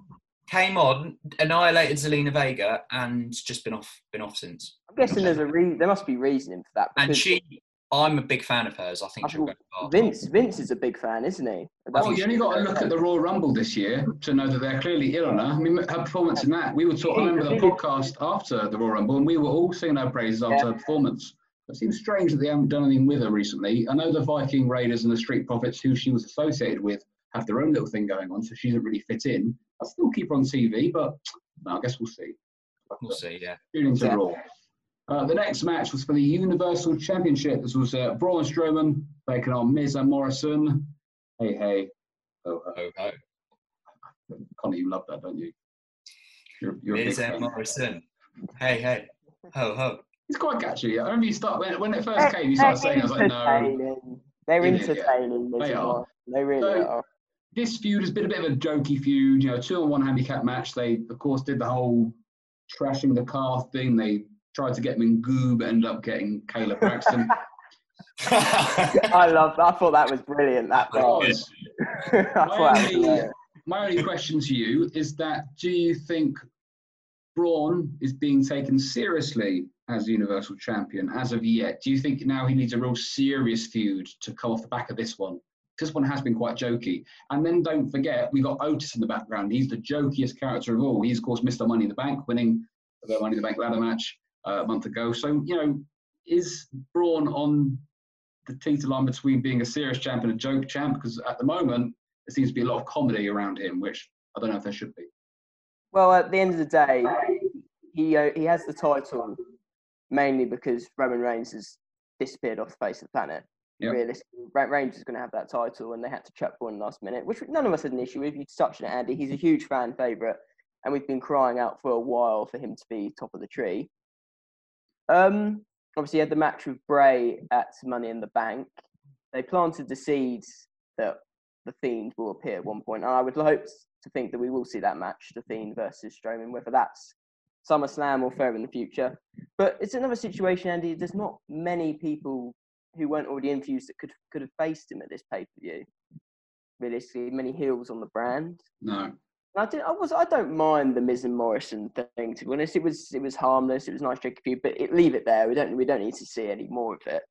came on, annihilated Zelina Vega, and just been off, been off since. I'm guessing there's a re- there must be reasoning for that. And she, I'm a big fan of hers. I think I she'll go far. Vince, Vince is a big fan, isn't he? That's Well, you only got to look at the Royal Rumble this year to know that they're clearly ill on her. I mean, her performance in that, we were talking, I remember the podcast after the Royal Rumble, and we were all singing her praises after Yeah. her performance. It seems strange that they haven't done anything with her recently. I know the Viking Raiders and the Street Profits, who she was associated with, have their own little thing going on, so she doesn't really fit in. I'll still keep her on TV, but no, I guess we'll see. We'll see. Yeah. Tune into Yeah. Raw. Uh, the next match was for the Universal Championship. This was uh, Braun Strowman taking on Miz and Morrison. Hey, hey. Oh, uh, Ho ho. Connor, you love that, don't you? You're, you're Miz and. Morrison. Hey hey. Ho ho. It's quite catchy. I remember you start when, when it first They're- came. You started saying, "I was like, no." entertaining. They're Yeah, yeah. entertaining. Miz They and are. Morrison. They really So- are. This feud has been a bit of a jokey feud. You know, two on one handicap match. They, of course, did the whole trashing the car thing. They tried to get him in Goob, but ended up getting Kayla Braxton. I love. I thought that was brilliant. That It part. was. My only, my only question to you is that do you think Braun is being taken seriously as Universal Champion as of yet? Do you think now he needs a real serious feud to come off the back of this one? This one has been quite jokey. And then don't forget, we got Otis in the background. He's the jokiest character of all. He's, of course, Mr. Money in the Bank, winning the Money in the Bank ladder match uh, a month ago. So, you know, is Braun on the teeter line between being a serious champ and a joke champ? Because at the moment, there seems to be a lot of comedy around him, which I don't know if there should be. Well, at the end of the day, he uh, he has the title mainly because Roman Reigns has disappeared off the face of the planet. Yep. Realistically, Reigns is going to have that title, and they had to chuck one last minute, which none of us had an issue with. You touched on it, Andy. He's a huge fan favourite, and we've been crying out for a while for him to be top of the tree. Um, obviously, he had the match with Bray at Money in the Bank. They planted the seeds that the Fiend will appear at one point, and I would hope to think that we will see that match, the Fiend versus Strowman, whether that's SummerSlam or further in the future. But it's another situation, Andy. There's not many people who weren't already infused that could could have faced him at this pay per view. Realistically, many heels on the brand. No. I, did, I was I don't mind the Miz and Morrison thing. To be honest, it was it was harmless. It was nice joke feud, but it, leave it there. We don't we don't need to see any more of it.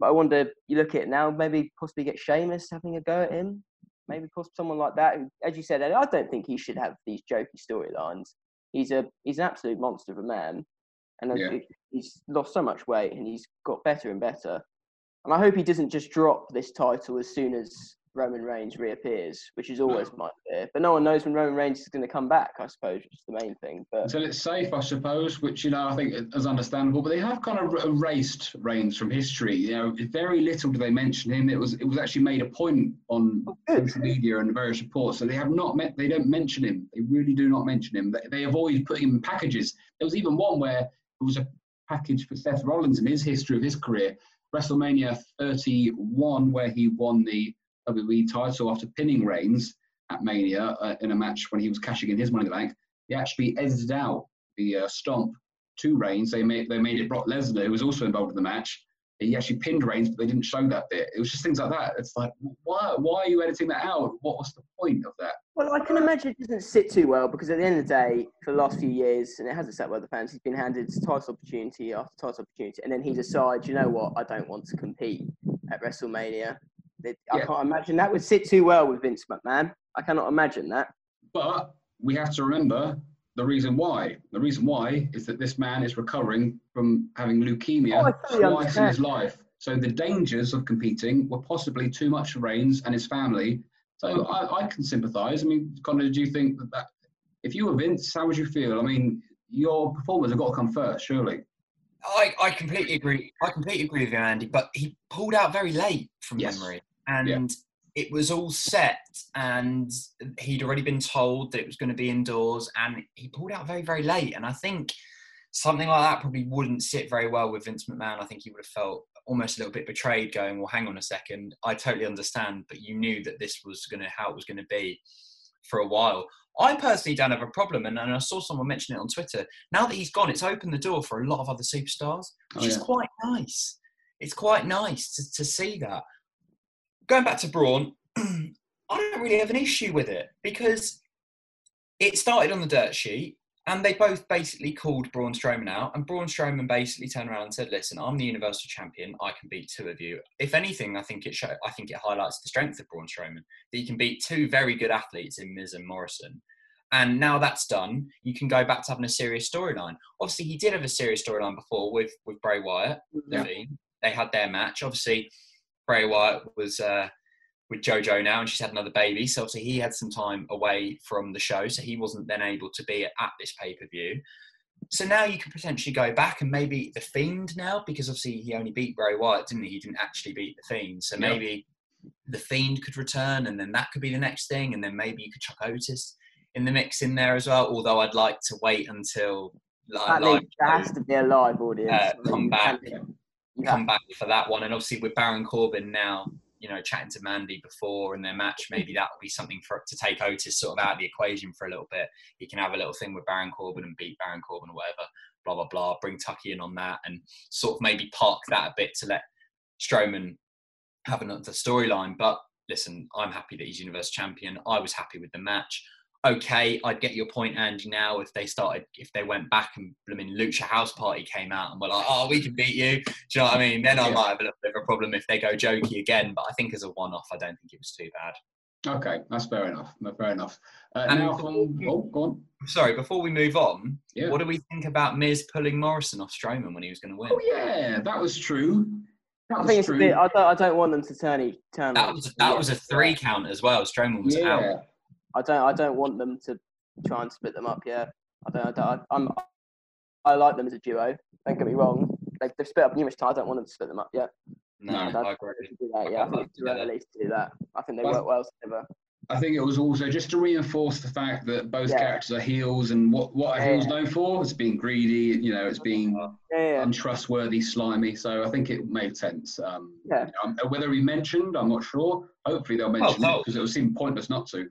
But I wonder, you look at it now, maybe possibly get Sheamus having a go at him. Maybe possibly someone like that. As you said, I don't think he should have these jokey storylines. He's a he's an absolute monster of a man, and Yeah. he's lost so much weight and he's got better and better. And I hope he doesn't just drop this title as soon as Roman Reigns reappears, which is always hmm. my fear. But no one knows when Roman Reigns is going to come back, I suppose, which is the main thing. But Until it's safe, I suppose, which you know I think is understandable. But they have kind of erased Reigns from history. You know, very little do they mention him. It was it was actually made a point on Oh, social media and various reports. So they have not met. They don't mention him. They really do not mention him. They, they avoid putting him in packages. There was even one where it was a package for Seth Rollins in his history of his career, WrestleMania 31, where he won the WWE title after pinning Reigns at Mania uh, in a match when he was cashing in his Money in the Bank. They actually edited out the uh, stomp to Reigns. They made they made it Brock Lesnar, who was also involved in the match. He actually pinned Reigns, but they didn't show that bit. It was just things like that. It's like, why why are you editing that out? What was the point of that? Well, I can imagine it doesn't sit too well because at the end of the day, for the last few years, and it hasn't sat well with the fans, he's been handed title opportunity after title opportunity, and then he decides, you know what, I don't want to compete at WrestleMania. It- I can't imagine that would sit too well with Vince McMahon. I cannot imagine that. But we have to remember the reason why. The reason why is that this man is recovering from having Oh, leukemia fully twice in his life. So the dangers of competing were possibly too much for Reigns and his family. So I, I can sympathise. I mean, Connor, do you think that, that if you were Vince, how would you feel? I mean, your performers have got to come first, surely. I, I completely agree. I completely agree with you, Andy. But he pulled out very late from Yes. memory, and it was all set, and he'd already been told that it was going to be indoors, and he pulled out very, very late. And I think something like that probably wouldn't sit very well with Vince McMahon. I think he would have felt almost a little bit betrayed, going, "Well, hang on a second, I totally understand, but you knew that this was going to how it was going to be for a while." I personally don't have a problem, and, and I saw someone mention it on Twitter. Now that he's gone, it's opened the door for a lot of other superstars, oh, which Oh, is quite nice. It's quite nice to, to see that. Going back to Braun, I don't really have an issue with it because it started on the dirt sheet and they both basically called Braun Strowman out. And Braun Strowman basically turned around and said, "Listen, I'm the Universal Champion. I can beat two of you. If anything, I think it show, I think it highlights the strength of Braun Strowman that he can beat two very good athletes in Miz and Morrison." And now that's done, you can go back to having a serious storyline. Obviously, he did have a serious storyline before with with Bray Wyatt. Yeah. Fiend. They had their match. Obviously, Bray Wyatt was uh, with JoJo now, and she's had another baby. So obviously, he had some time away from the show, so he wasn't then able to be at, at this pay per view. So now you can potentially go back and maybe the Fiend now, because obviously he only beat Bray Wyatt, didn't he? He didn't actually beat the Fiend. So Yeah. maybe the Fiend could return, and then that could be the next thing, and then maybe you could chuck Otis in the mix in there as well. Although I'd like to wait until like, At live least there has to be a live audience. Uh, come you back. Can't- come back for that one. And obviously with Baron Corbin now, you know, chatting to Mandy before in their match, mm-hmm. maybe that'll be something for to take Otis sort of out of the equation for a little bit. He can have a little thing with Baron Corbin and beat Baron Corbin or whatever, blah blah blah. Bring Tucky in on that and sort of maybe park that a bit to let Strowman have another storyline. But listen, I'm happy that he's Universe Champion. I was happy with the match. Okay, I'd get your point, Andy. Now, if they started, if they went back and I mean, Lucha House Party came out and were like, "Oh, we can beat you," do you know what I mean? Then I Yeah. might have a little bit of a problem if they go jokey again. But I think as a one-off, I don't think it was too bad. Okay, that's fair enough. No, Fair enough. Uh, And- now from oh, go on. Sorry, before we move on, Yeah. what do we think about Miz pulling Morrison off Strowman when he was going to win? Oh yeah, that was true. That I was think it's a true. bit. I don't. I don't want them to turn each turn. That was that was a three count as well. Strowman was yeah. out. I don't. I don't want them to try and split them up. Yeah. I don't. I don't I'm. I like them as a duo. Don't get me wrong. They've, they've split up numerous times. I don't want them to split them up yet. No, I That's- agree. do that, yeah, I think it's too Together. early to do that. I think they Well, work well together. I think it was also just to reinforce the fact that both Yeah. characters are heels, and what what are Yeah. heels known for? is being greedy. You know, it's being Yeah, yeah. untrustworthy, slimy. So I think it made sense. Um, Yeah. um, whether he mentioned, I'm not sure. Hopefully they'll mention it because it would seem pointless not to.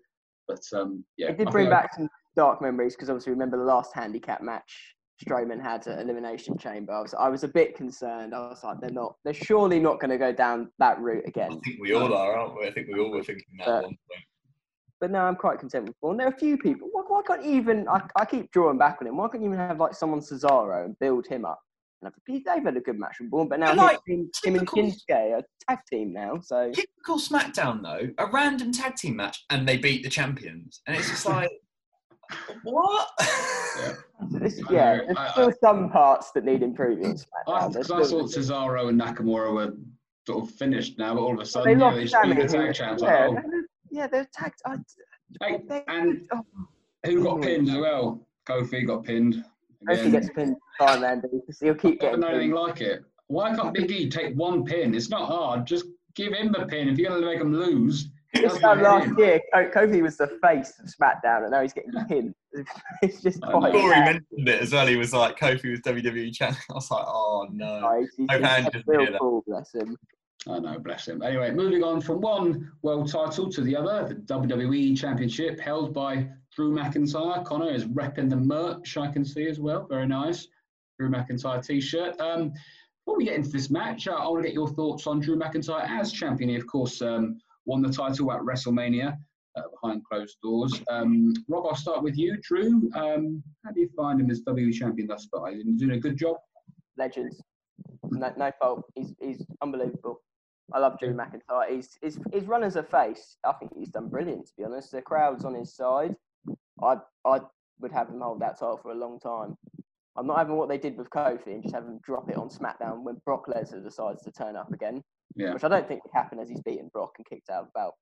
But um, yeah, It did bring think I- back some dark memories because obviously remember the last handicap match Strowman had at Elimination Chamber. I was, I was a bit concerned. I was like, they're not, they're surely not going to go down that route again. I think we all are, aren't we? I think we all were thinking that at one point. But no, I'm quite content with Braun. There are a few people. Why, why can't you even? I, I keep drawing back on him. Why can't you even have like someone Cesaro and build him up? And They've had a good match with Braun, but now But, like, him, him and typical- Shinsuke are tag team now. So Typical SmackDown though, a random tag team match, and they beat the champions, and it's just like, what? Yeah. this, yeah, know. there's I- still some parts that need improving. I, SmackDown. There's because I still- thought Cesaro and Nakamura were sort of finished now, but all of a sudden, yeah, lost they just beat Sammy. the tag who- champs. yeah, Like, they're- yeah, they're tagged. I, oh, hey, they, and oh, who got mm-hmm. pinned as well? Kofi got pinned. Kofi again. gets pinned time, Andy, because he'll keep Never getting known anything pinned. like it. Why can't Big E take one pin? It's not hard. Just give him the pin. If you're going to make him lose, This time last him. year, Ko- Kofi was the face of SmackDown, and now he's getting pinned. It's just I know. quite. Corey mentioned it as well. He was like, Kofi was WWE champion. I was like, oh no. Right, he's, Hope he's Ange a real hear that. bless him. I know, bless him. Anyway, moving on from one world title to the other, the WWE Championship held by Drew McIntyre. Connor is repping the merch, I can see as well. Very nice. Drew McIntyre t shirt. Um, before we get into this match, uh, I want to get your thoughts on Drew McIntyre as champion. He, of course, um, won the title at WrestleMania uh, behind closed doors. Um, Rob, I'll start with you. Drew, um, how do you find him as WWE champion thus far? Is he doing a good job? Legends. No, no fault. He's, he's unbelievable. I love Drew McIntyre. He's, his, his run as a face, I think he's done brilliant, to be honest. The crowd's on his side. I, I would have him hold that title for a long time. I'm not having what they did with Kofi and just have him drop it on SmackDown when Brock Lesnar decides to turn up again, Yeah. which I don't think would happen as he's beaten Brock and kicked out about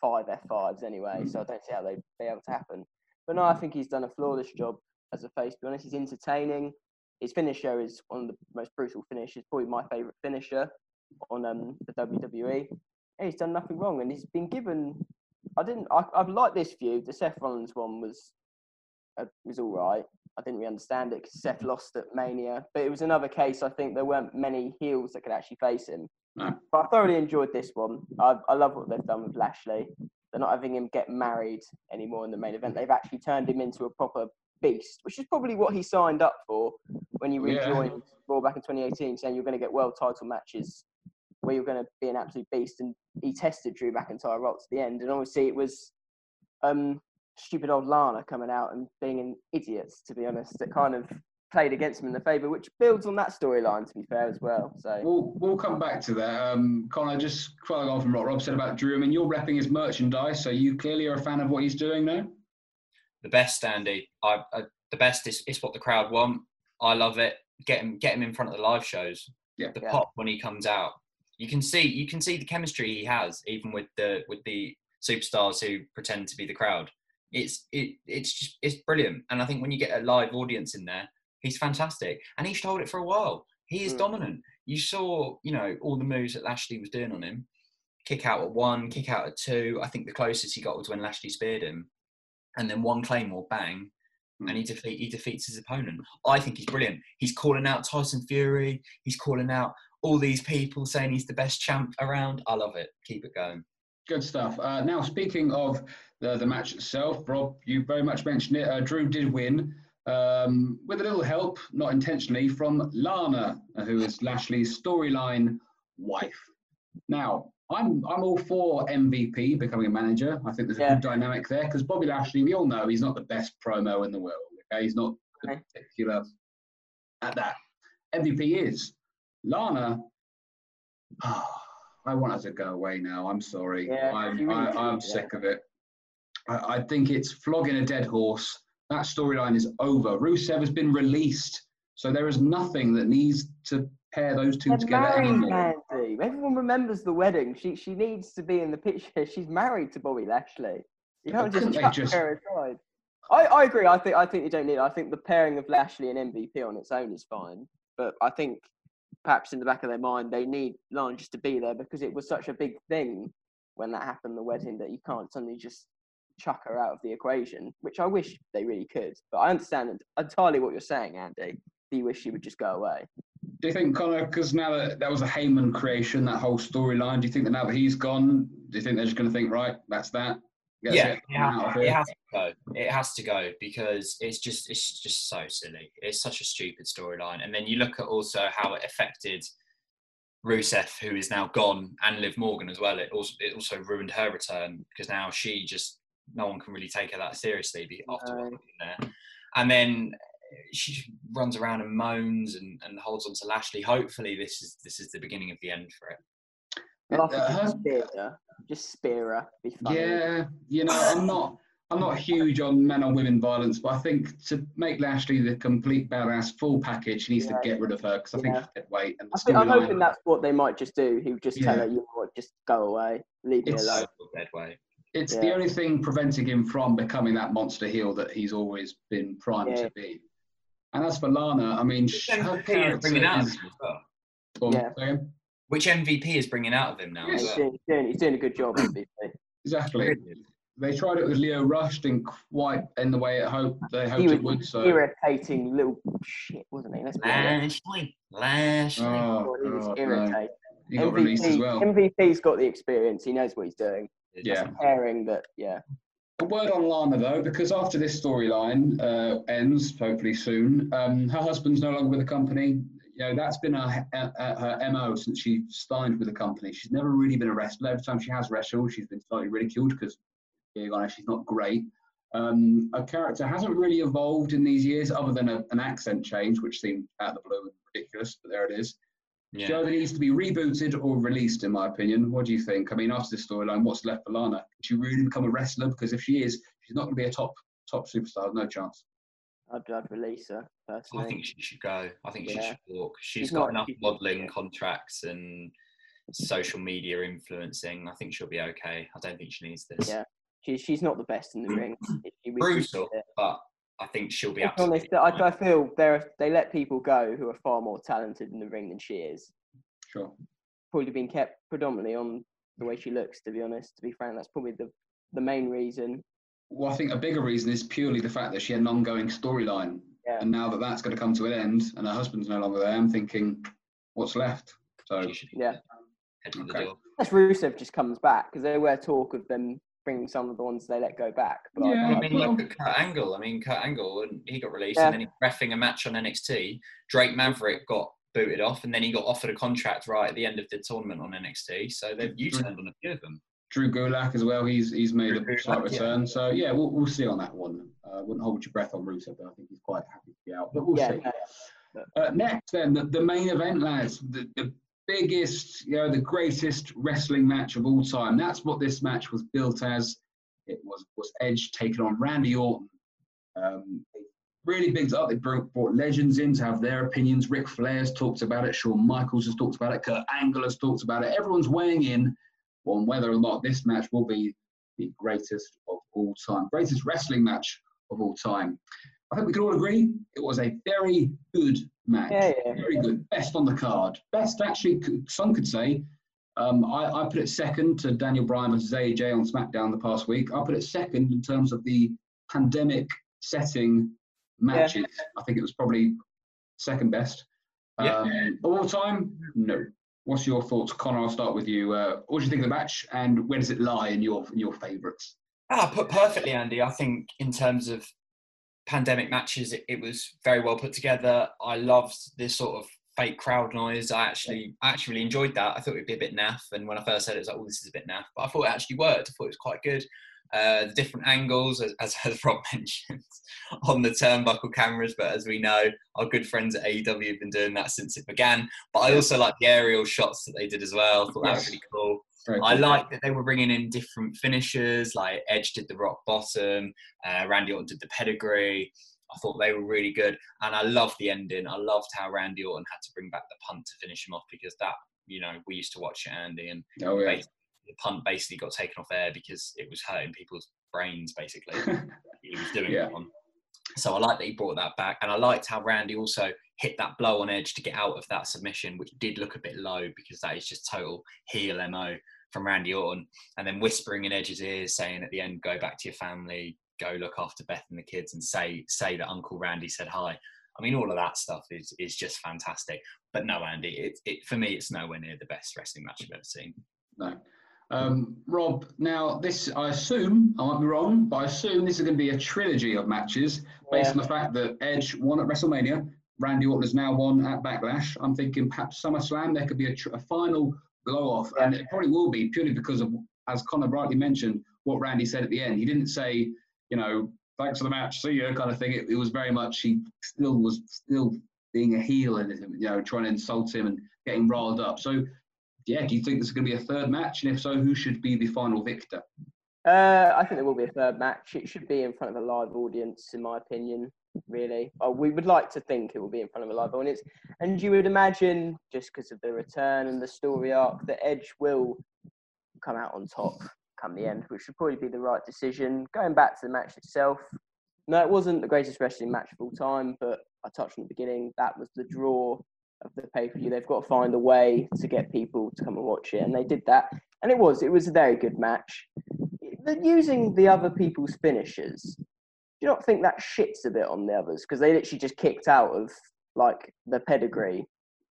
five F5s anyway, so I don't see how they'd be able to happen. But no, I think he's done a flawless job as a face, to be honest. He's entertaining. His finisher is one of the most brutal finishes, probably my favourite finisher on um, the WWE. Yeah, he's done nothing wrong, and he's been given. I didn't. I, I've liked this view. The Seth Rollins one was uh, was all right. I didn't really understand it because Seth lost at Mania, but it was another case. I think there weren't many heels that could actually face him. No. But I thoroughly enjoyed this one. I, I love what they've done with Lashley. They're not having him get married anymore in the main event. They've actually turned him into a proper beast, which is probably what he signed up for when he Yeah. rejoined Raw back in 2018, saying you're going to get world title matches where you're going to be an absolute beast. And he tested Drew McIntyre right to the end. And obviously, it was um, stupid old Lana coming out and being an idiot, to be honest, that kind of played against him in the favour, which builds on that storyline, to be fair, as well. So, We'll, we'll come back to that. Um, Connor, just following on from what Rob said about Drew, I mean, you're repping his merchandise, so you clearly are a fan of what he's doing now? the best, Andy. I, I, the best is, is what the crowd want. I love it. Get him, get him in front of the live shows. Yeah. The Yeah. pop when he comes out. You can see, you can see the chemistry he has, even with the with the superstars who pretend to be the crowd. It's it, it's just it's brilliant. And I think when you get a live audience in there, he's fantastic. And he should hold it for a while. He is Mm. dominant. You saw, you know, all the moves that Lashley was doing on him. Kick out at one, kick out at two. I think the closest he got was when Lashley speared him and then one claymore bang and he defeat he defeats his opponent i think he's brilliant he's calling out tyson fury he's calling out all these people saying he's the best champ around i love it keep it going Good stuff. Uh, now, speaking of the, the match itself, Rob, you very much mentioned it. Uh, Drew did win um, with a little help, not intentionally, from Lana, who is Lashley's storyline wife. Now, I'm I'm all for MVP becoming a manager. I think there's a Yeah. good dynamic there because Bobby Lashley, we all know he's not the best promo in the world. Okay, he's not Okay. particular at that. MVP is Lana. Ah, I want her to go away now. I'm sorry. Yeah, I'm I, I'm should, yeah. sick of it. I, I think it's flogging a dead horse. That storyline is over. Rusev has been released, so there is nothing that needs to pair those 2 They're together anymore. Andy. Everyone remembers the wedding. She she needs to be in the picture. She's married to Bobby Lashley. You can't just chuck just- her aside. I, I agree. I think I think you don't need. it. I think the pairing of Lashley and MVP on its own is fine. But I think perhaps in the back of their mind they need Lana just to be there because it was such a big thing when that happened, the wedding, that you can't suddenly just chuck her out of the equation. Which I wish they really could. But I understand entirely what you're saying, Andy. Do you wish she would just go away? Do you think Connor, because now that that was a Heyman creation, that whole storyline, do you think that now that he's gone, do you think they're just going to think, right, that's that? That's yeah, it, it, I'm out ha- of it has to go. It has to go because it's just it's just so silly. It's such a stupid storyline. And then you look at also how it affected Rusev, who is now gone, and Liv Morgan as well. It also it also ruined her return because now she just no one can really take her that seriously be- after No. there. And then she runs around and moans and, and holds on to Lashley. Hopefully, this is this is the beginning of the end for it. I'll have to Uh, just her- spear her. Just spear her. Be funny. Yeah, you know, I'm not. I'm not huge on men on women violence, but I think to make Lashley the complete badass full package, he needs Yeah. to get rid of her because I think Yeah. she's dead weight. And I think, I'm storyline- hoping that's what they might just do. He would just tell her, you know what, just go away, leave me It's- alone. Dead weight. It's the only thing preventing him from becoming that monster heel that he's always been primed Yeah. to be. And as for Lana, I mean, sh- her MVP character is. well. Yeah. Say again? Which MVP is bringing out of him now? Yes. He's doing, he's, doing, he's doing a good job, MVP. Exactly. They tried it with Lio Rush, didn't quite end the way it hoped they hoped He was it would. So, irritating little shit, wasn't he? Let's be. Lashley, Lashley. oh, God, he was God, no. irritating. he got released as MVP, well. MVP's got the experience. He knows what he's doing. Yeah. Pairing that, yeah. A word on Lana though, because after this storyline uh, ends, hopefully soon, um, her husband's no longer with the company. You know that's been her, her, her mo since she signed with the company. She's never really been a wrestler. Every time she has wrestled, she's been slightly ridiculed because, being honest, she's not great. Um, her character hasn't really evolved in these years, other than a, an accent change, which seemed out of the blue and ridiculous. But there it is. Yeah. She either needs to be rebooted or released, in my opinion. What do you think? I mean, after this storyline, what's left for Lana? Can she really become a wrestler? Because if she is, she's not going to be a top top superstar. No chance. I'd, I'd release her, personally. I think she should go. I think she should walk. She's She's got not- enough she's- modelling contracts and social media influencing. I think she'll be okay. I don't think she needs this. Yeah. She's, she's not the best in the ring. She- we- we Brutal, but I think she'll be To be absolutely honest, I. I feel there they let people go who are far more talented in the ring than she is. Sure. Probably been kept predominantly on the way she looks. To be honest, to be frank, that's probably the the main reason. Well, I think a bigger reason is purely the fact that she had an ongoing storyline, Yeah. and now that that's going to come to an end, and her husband's no longer there, I'm thinking, what's left? So Yeah. head for Okay. door. Unless Rusev just comes back because there were talk of them bringing some of the ones they let go back. But I- Yeah, I I, mean, look at Kurt Angle. I mean, Kurt Angle, and he got released, Yeah. and then he refing a match on NXT. Drake Maverick got booted off, and then he got offered a contract right at the end of the tournament on NXT. So they've mm-hmm. U-turned on a few of them. Drew Gulak as well. He's he's made Drew a slight Gulak, yeah. return. So yeah, we'll, we'll see on that one. Uh, wouldn't hold your breath on Rusev, but I think he's quite happy to be out. But we'll yeah, see. no, Uh, next, then the, the main event, lads, the, the biggest, you know, the greatest wrestling match of all time. That's what this match was built as. It was was Edge taking on Randy Orton. Um, really bigged up. They brought, brought legends in to have their opinions. Ric Flair's talked about it. Shawn Michaels has talked about it. Kurt Angle has talked about it. Everyone's weighing in on whether or not this match will be the greatest of all time, greatest wrestling match of all time. I think we can all agree it was a very good match. Yeah, yeah. Very good. Best on the card. Best, actually, some could say. Um, I, I put it second to Daniel Bryan versus AJ on SmackDown the past week. I put it second in terms of the pandemic setting matches. I think it was probably second best. Yeah. Um, of all time, no. What's your thoughts, Connor? I'll start with you. Uh, what do you think of the match, and where does it lie in your in your favourites? Ah, put perfectly, Andy. I think in terms of pandemic matches, it, it was very well put together. I loved this sort of fake crowd noise. I actually I actually really enjoyed that. I thought it'd be a bit naff, and when I first heard it, it was like, "Oh, this is a bit naff," but I thought it actually worked. I thought it was quite good. Uh, the different angles, as, as, as Rob mentioned, on the turnbuckle cameras. But as we know, our good friends at AEW have been doing that since it began. But I also like the aerial shots that they did as well. I thought that was really cool. Very I cool. like that they were bringing in different finishers, like Edge did the rock bottom, uh, Randy Orton did the pedigree. I thought they were really good, and I loved the ending. I loved how Randy Orton had to bring back the punt to finish him off because that, you know, we used to watch it, Andy, and Oh yeah. basically, the punt basically got taken off air because it was hurting people's brains. Basically, he was doing Yeah. it on. So I like that he brought that back, and I liked how Randy also hit that blow on Edge to get out of that submission, which did look a bit low because that is just total heel mo from Randy Orton, and then whispering in Edge's ears, saying at the end, "Go back to your family, go look after Beth and the kids, and say say that Uncle Randy said hi." I mean, all of that stuff is is just fantastic. But no, Andy, it, it for me, it's nowhere near the best wrestling match I've ever seen. No. Um, Rob, now this, I assume, I might be wrong, but I assume this is going to be a trilogy of matches based Yeah. on the fact that Edge won at WrestleMania, Randy Orton has now won at Backlash. I'm thinking perhaps SummerSlam, there could be a, tr- a final blow off, and it probably will be purely because of, as Connor rightly mentioned, what Randy said at the end. He didn't say, you know, thanks for the match, see you, kind of thing. It, it was very much, he still was still being a heel and, you know, trying to insult him and getting riled up. So, yeah, do you think there's going to be a third match? And if so, who should be the final victor? Uh, I think there will be a third match. It should be in front of a live audience, in my opinion. Really, oh, we would like to think it will be in front of a live audience, and you would imagine, just because of the return and the story arc, that Edge will come out on top come the end, which would probably be the right decision. Going back to the match itself, no, it wasn't the greatest wrestling match of all time, but I touched on the beginning. That was the draw of the pay per view. They've got to find a way to get people to come and watch it, and they did that. And it was, it was a very good match. The- Using the other people's finishers, do you not think that shits a bit on the others because they literally just kicked out of like the pedigree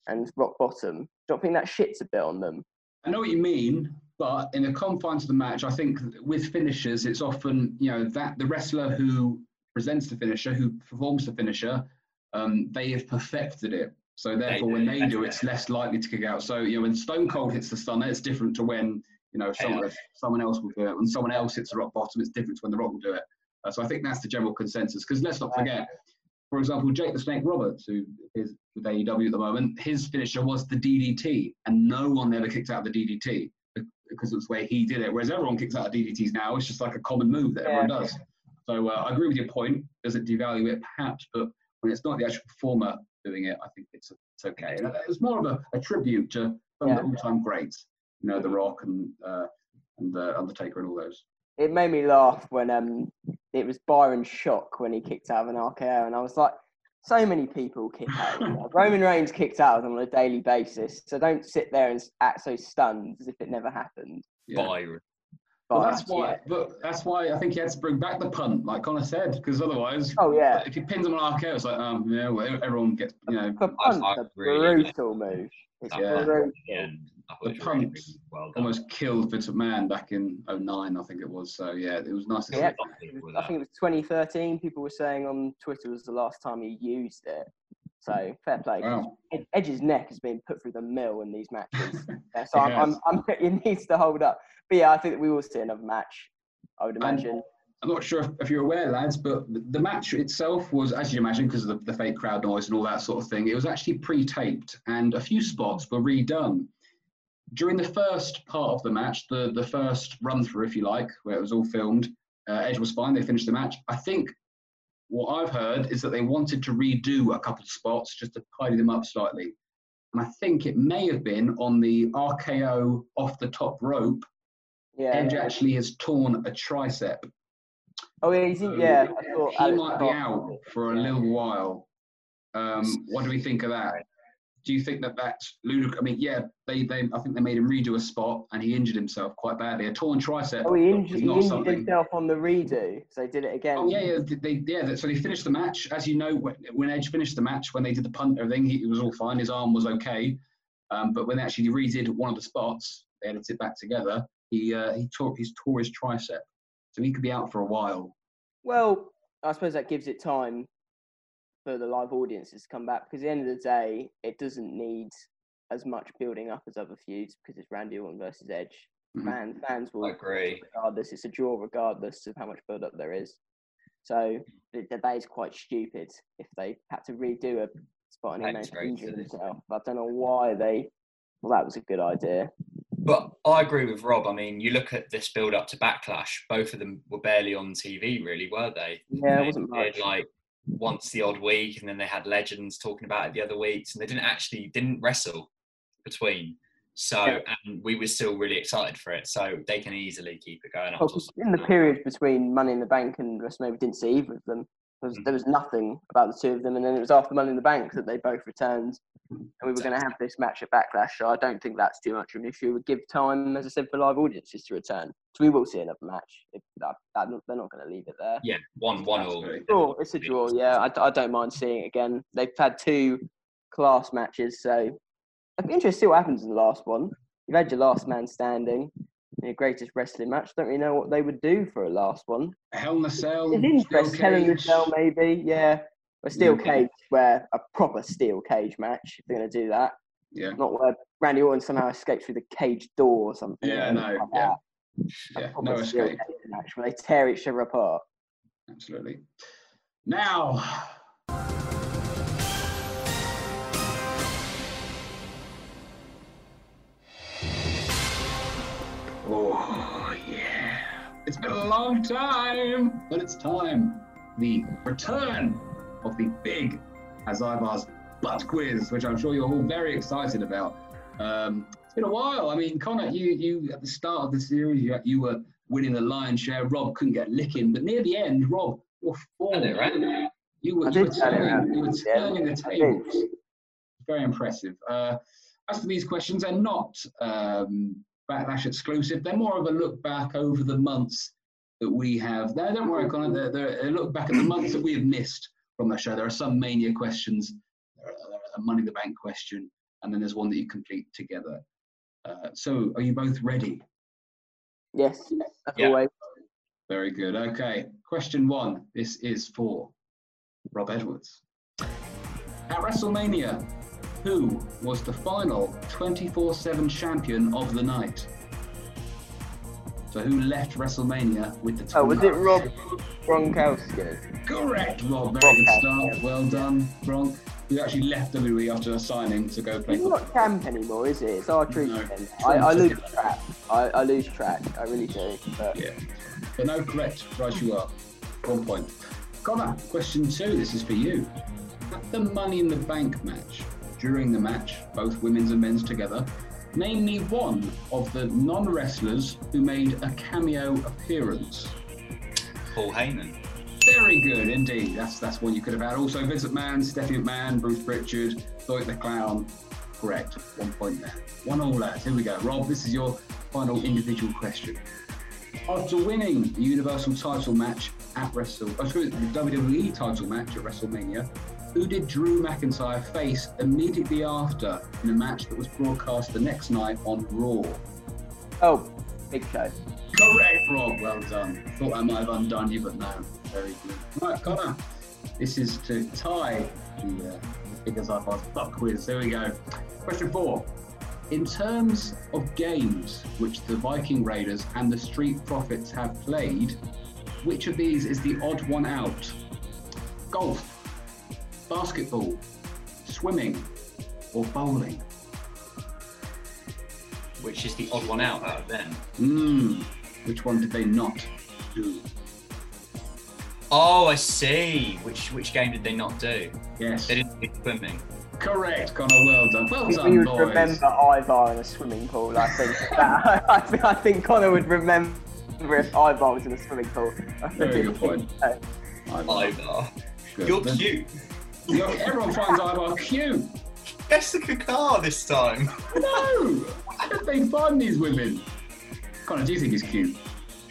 and rock bottom? Do not think that shits a bit on them? I know what you mean, but in the confines of the match, I think with finishers, it's often you know that the wrestler who presents the finisher, who performs the finisher, um, they have perfected it. So therefore, when they do, it's less likely to kick out. So you know, when Stone Cold hits the stunner, it's different to when you know someone, someone else will do it. When someone else hits the rock bottom, it's different to when the Rock will do it. Uh, so I think that's the general consensus. Because let's not forget, for example, Jake the Snake Roberts, who is with AEW at the moment, his finisher was the DDT, and no one ever kicked out the DDT because it was the way he did it. Whereas everyone kicks out of DDTs now. It's just like a common move that everyone Yeah. does. So uh, I agree with your point. Does it devalue it? Perhaps, but when it's not the actual performer doing it, I think it's it's okay. And it's more of a, a tribute to some of the Yeah. all-time greats, you know, The Rock and uh, and uh, Undertaker and all those. It made me laugh when um it was Byron Shock when he kicked out of an RKO, and I was like, so many people kick out. Roman Reigns kicked out of them on a daily basis, so don't sit there and act so stunned as if it never happened. Yeah. Byron. Well, that's why. yeah. But that's why I think he had to bring back the punt, like Connor said, because otherwise, Oh yeah, if he pins him on RKO, it's like, um, yeah, well, everyone gets, you know, the I- punt's I a really- brutal move. It's Yeah. brutal. And I thought The it punt really well almost killed Vince McMahon back in 09, I think it was. So yeah, it was nice to. Yeah. With I think it was 2013. People were saying on Twitter was the last time he used it. So fair play. Wow. Ed- Edge's neck has been put through the mill in these matches. Yeah, so It I'm, I'm. I'm, it needs to hold up. But yeah, I think that we will see another match. I would And- imagine. I'm not sure if, if you're aware, lads, but the, the match itself was, as you imagine, because of the, the fake crowd noise and all that sort of thing, it was actually pre-taped, and a few spots were redone. During the first part of the match, the, the first run through, if you like, where it was all filmed, uh, Edge was fine. They finished the match. I think what I've heard is that they wanted to redo a couple of spots just to tidy them up slightly. And I think it may have been on the RKO off the top rope. Yeah. Edge yeah. actually has torn a tricep. Oh yeah, he's in, yeah. I thought He might be out for a little while. Um, what do we think of that? Do you think that that's ludicrous? I mean, yeah, they, they, I think they made him redo a spot, and he injured himself quite badly. A torn tricep. Oh, he injured, he injured something- himself on the redo, so they did it again. Oh yeah, yeah, they, yeah. So they finished the match. As you know, when, when Edge finished the match, when they did the punt, and everything, he, it was all fine. His arm was okay. Um, but when they actually redid one of the spots, they edited it back together. He uh, he tore he's tore his tricep, so he could be out for a while. Well, I suppose that gives it time for the live audiences to come back because at the end of the day, it doesn't need as much building up as other feuds because it's Randy Orton versus Edge. Mhm. Fans, fans will I agree. regardless. It's a draw regardless of how much build up there is. So the debate is quite stupid if they had to redo a spot and he That managed is to very injure silly. himself. I don't know why they. Well, that was a good idea. But I agree with Rob. I mean, you look at this build up to Backlash. Both of them were barely on TV, really, were they? Yeah, it wasn't much. like once the odd week, and then they had legends talking about it the other weeks, and they didn't actually didn't wrestle between. So, Yeah. and we were still really excited for it. So they can easily keep it going. Well, in the period between Money in the Bank and WrestleMania, we didn't see either of them. There was, Mm. there was nothing about the two of them, and then it was after Money in the Bank that they both returned, and we were going to have this match at Backlash. So I don't think that's too much of an issue. It would give time, as I said, for live audiences to return. So we will see another match. If that, that, they're not going to leave it there. Yeah, one one all. Absolutely. Draw, it's a draw. Yeah, I, I don't mind seeing it again. They've had two class matches, so I'd be interesting to see what happens in the last one. You've had your last man standing, your greatest wrestling match. Don't really know what they would do for a last one. Hell in a Cell. It's interesting. Hell in the cage. Cell, maybe. Yeah, a steel Yeah. cage, where a proper steel cage match. If they're going to do that, Yeah, not where Randy Orton somehow escapes through the cage door or something. Yeah, no, like yeah. that. Yeah, no escape. match where they tear each other apart. Absolutely. Now, oh yeah, it's been a long time, but it's time. The return of the big Azaibar's butt quiz, which I'm sure you're all very excited about. Um, it's been a while. I mean, Connor, you you at the start of the series, you, you were winning the lion's share. Rob couldn't get licking, but near the end, Rob, you're four. Turned it around. You were, you were did turn it turning, you were Yeah, the tables. Very impressive. Uh, as for these questions, they're not um, Backlash exclusive. They're more of a look back over the months that we have. No, don't worry, Connor. They're, they're a look back at the months that we have missed from the show. There are some Mania questions, there are- there are a Money in the Bank question, and then there's one that you complete together. Uh, so, are you both ready? Yes, Yeah. always. Very good. Okay. Question one. This is for Rob Edwards. At WrestleMania, who was the final 24 7 champion of the night? So, who left WrestleMania with the title? Oh, was it? Rob Gronkowski? Correct, Rob. Very good start. Well done, Gronk. Who actually left WWE after signing to go play He's for not champ anymore, is he? It's R-Truth. No. I, I lose track. I, I lose track. I really do. But Yeah. But no, correct. Right, you are. One point. Connor, question two. This is for you. At the Money in the Bank match, during the match, both women's and men's together, name me one of the non wrestlers who made a cameo appearance. Paul Heyman. Very good indeed. That's that's one you could have had. Also, Vince McMahon, Stephanie McMahon, Bruce Pritchard, Lloyd the Clown. Correct. One point there. One all lads. Here we go. Rob, this is your final individual question. After winning the Universal title match at Wrestle, oh, me, the WWE title match at WrestleMania, who did Drew McIntyre face immediately after in a match that was broadcast the next night on Raw? oh, Big Show. Correct, Rob. Well done. Thought I might have undone you, but no. Very good. Right, Connor. This is to tie the uh, figures up on Buck quiz. There we go. Question four. In terms of games which the Viking Raiders and the Street Profits have played, which of these is the odd one out? Golf, basketball, swimming, or bowling? which is the odd one out out of them. Hmm. Which one did they not do? Oh, I see. Which which game did they not do? Yes. They didn't do swimming. Correct, Connor. Well done. Well I think done, we would boys. remember Ivar in a swimming pool. I think that, I, think, I think Connor would remember if Ivar was in a swimming pool. I Very think- good point. Ivar. Good. You're cute. Everyone finds Ivar cute. Jessika Carr this time. No! How did they find these women? Connor, do you think he's cute?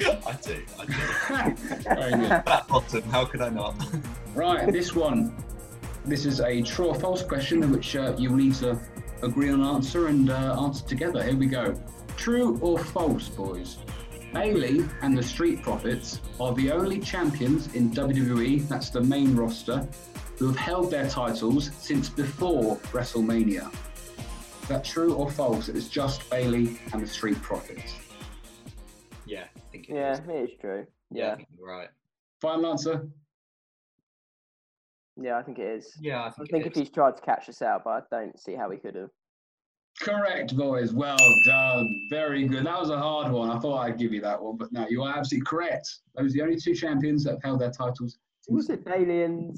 I do. I do. Very good. That bottom. How could I not? Right, this one. This is a true or false question in which uh, you'll need to agree on an answer and uh, answer together. Here we go. True or false, boys? Bayley and the Street Profits are the only champions in WWE, that's the main roster, who have held their titles since before WrestleMania. Is that true or false? It was just Bayley and the Street Profits. Yeah, I think it Yeah, is. it is true. Yeah, Yeah, you're right. Final answer? yeah, I think it is. Yeah, I I think, think it if is. he's tried to catch us out, but I don't see how he could have. Correct, boys. Well done. Very good. That was a hard one. I thought I'd give you that one, but no, you are absolutely correct. Those are the only two champions that have held their titles. Who was it? Bayley and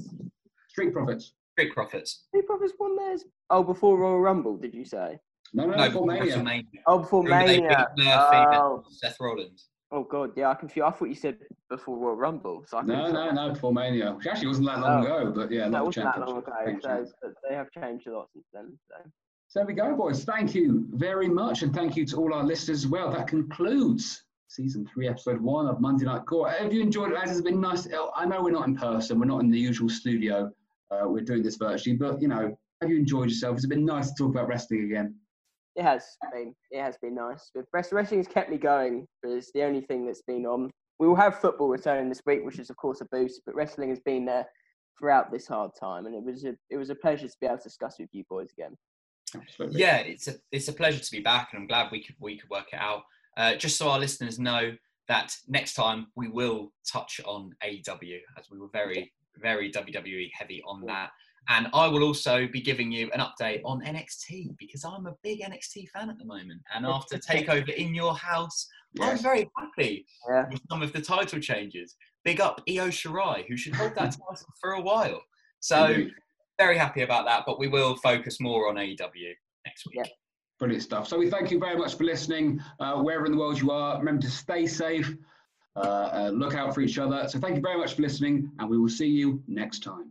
Street Profits. Street Profits. who Profits won theirs? Oh, before Royal Rumble, did you say? No, no, No, no, before Mania. WrestleMania. Oh, before Remember they Mania. beat Murphy and Oh, Seth Rollins. oh God, yeah, I confused. I thought you said before Royal Rumble. So I No, couldn't- no, no, before Mania. Which actually wasn't that long Oh. ago, but yeah, That not the wasn't that long ago. So they have changed a lot since then. So. So there we go, boys. Thank you very much, and thank you to all our listeners as well. That concludes season three, episode one of Monday Night Core. Have you enjoyed it? As it's been nice. I know we're not in person, we're not in the usual studio. Uh, we're doing this virtually, but you know, have you enjoyed yourself? It's been nice to talk about wrestling again. It has been. It has been nice. But wrestling has kept me going. But it's the only thing that's been on. We will have football returning this week, which is of course a boost. But wrestling has been there throughout this hard time, and it was a it was a pleasure to be able to discuss with you boys again. Absolutely. Yeah, it's a it's a pleasure to be back, and I'm glad we could we could work it out. Uh, just so our listeners know that next time we will touch on AEW, as we were very very WWE heavy on that, and I will also be giving you an update on NXT because I'm a big NXT fan at the moment, and after Takeover in your house, I'm very happy Yeah. with some of the title changes. Big up Io Shirai, who should hold that title for a while. So Indeed. very happy about that, but we will focus more on AEW next week. Yeah. Brilliant stuff. So we thank you very much for listening, uh, wherever in the world you are. Remember to stay safe, uh, look out for each other. So thank you very much for listening, and we will see you next time.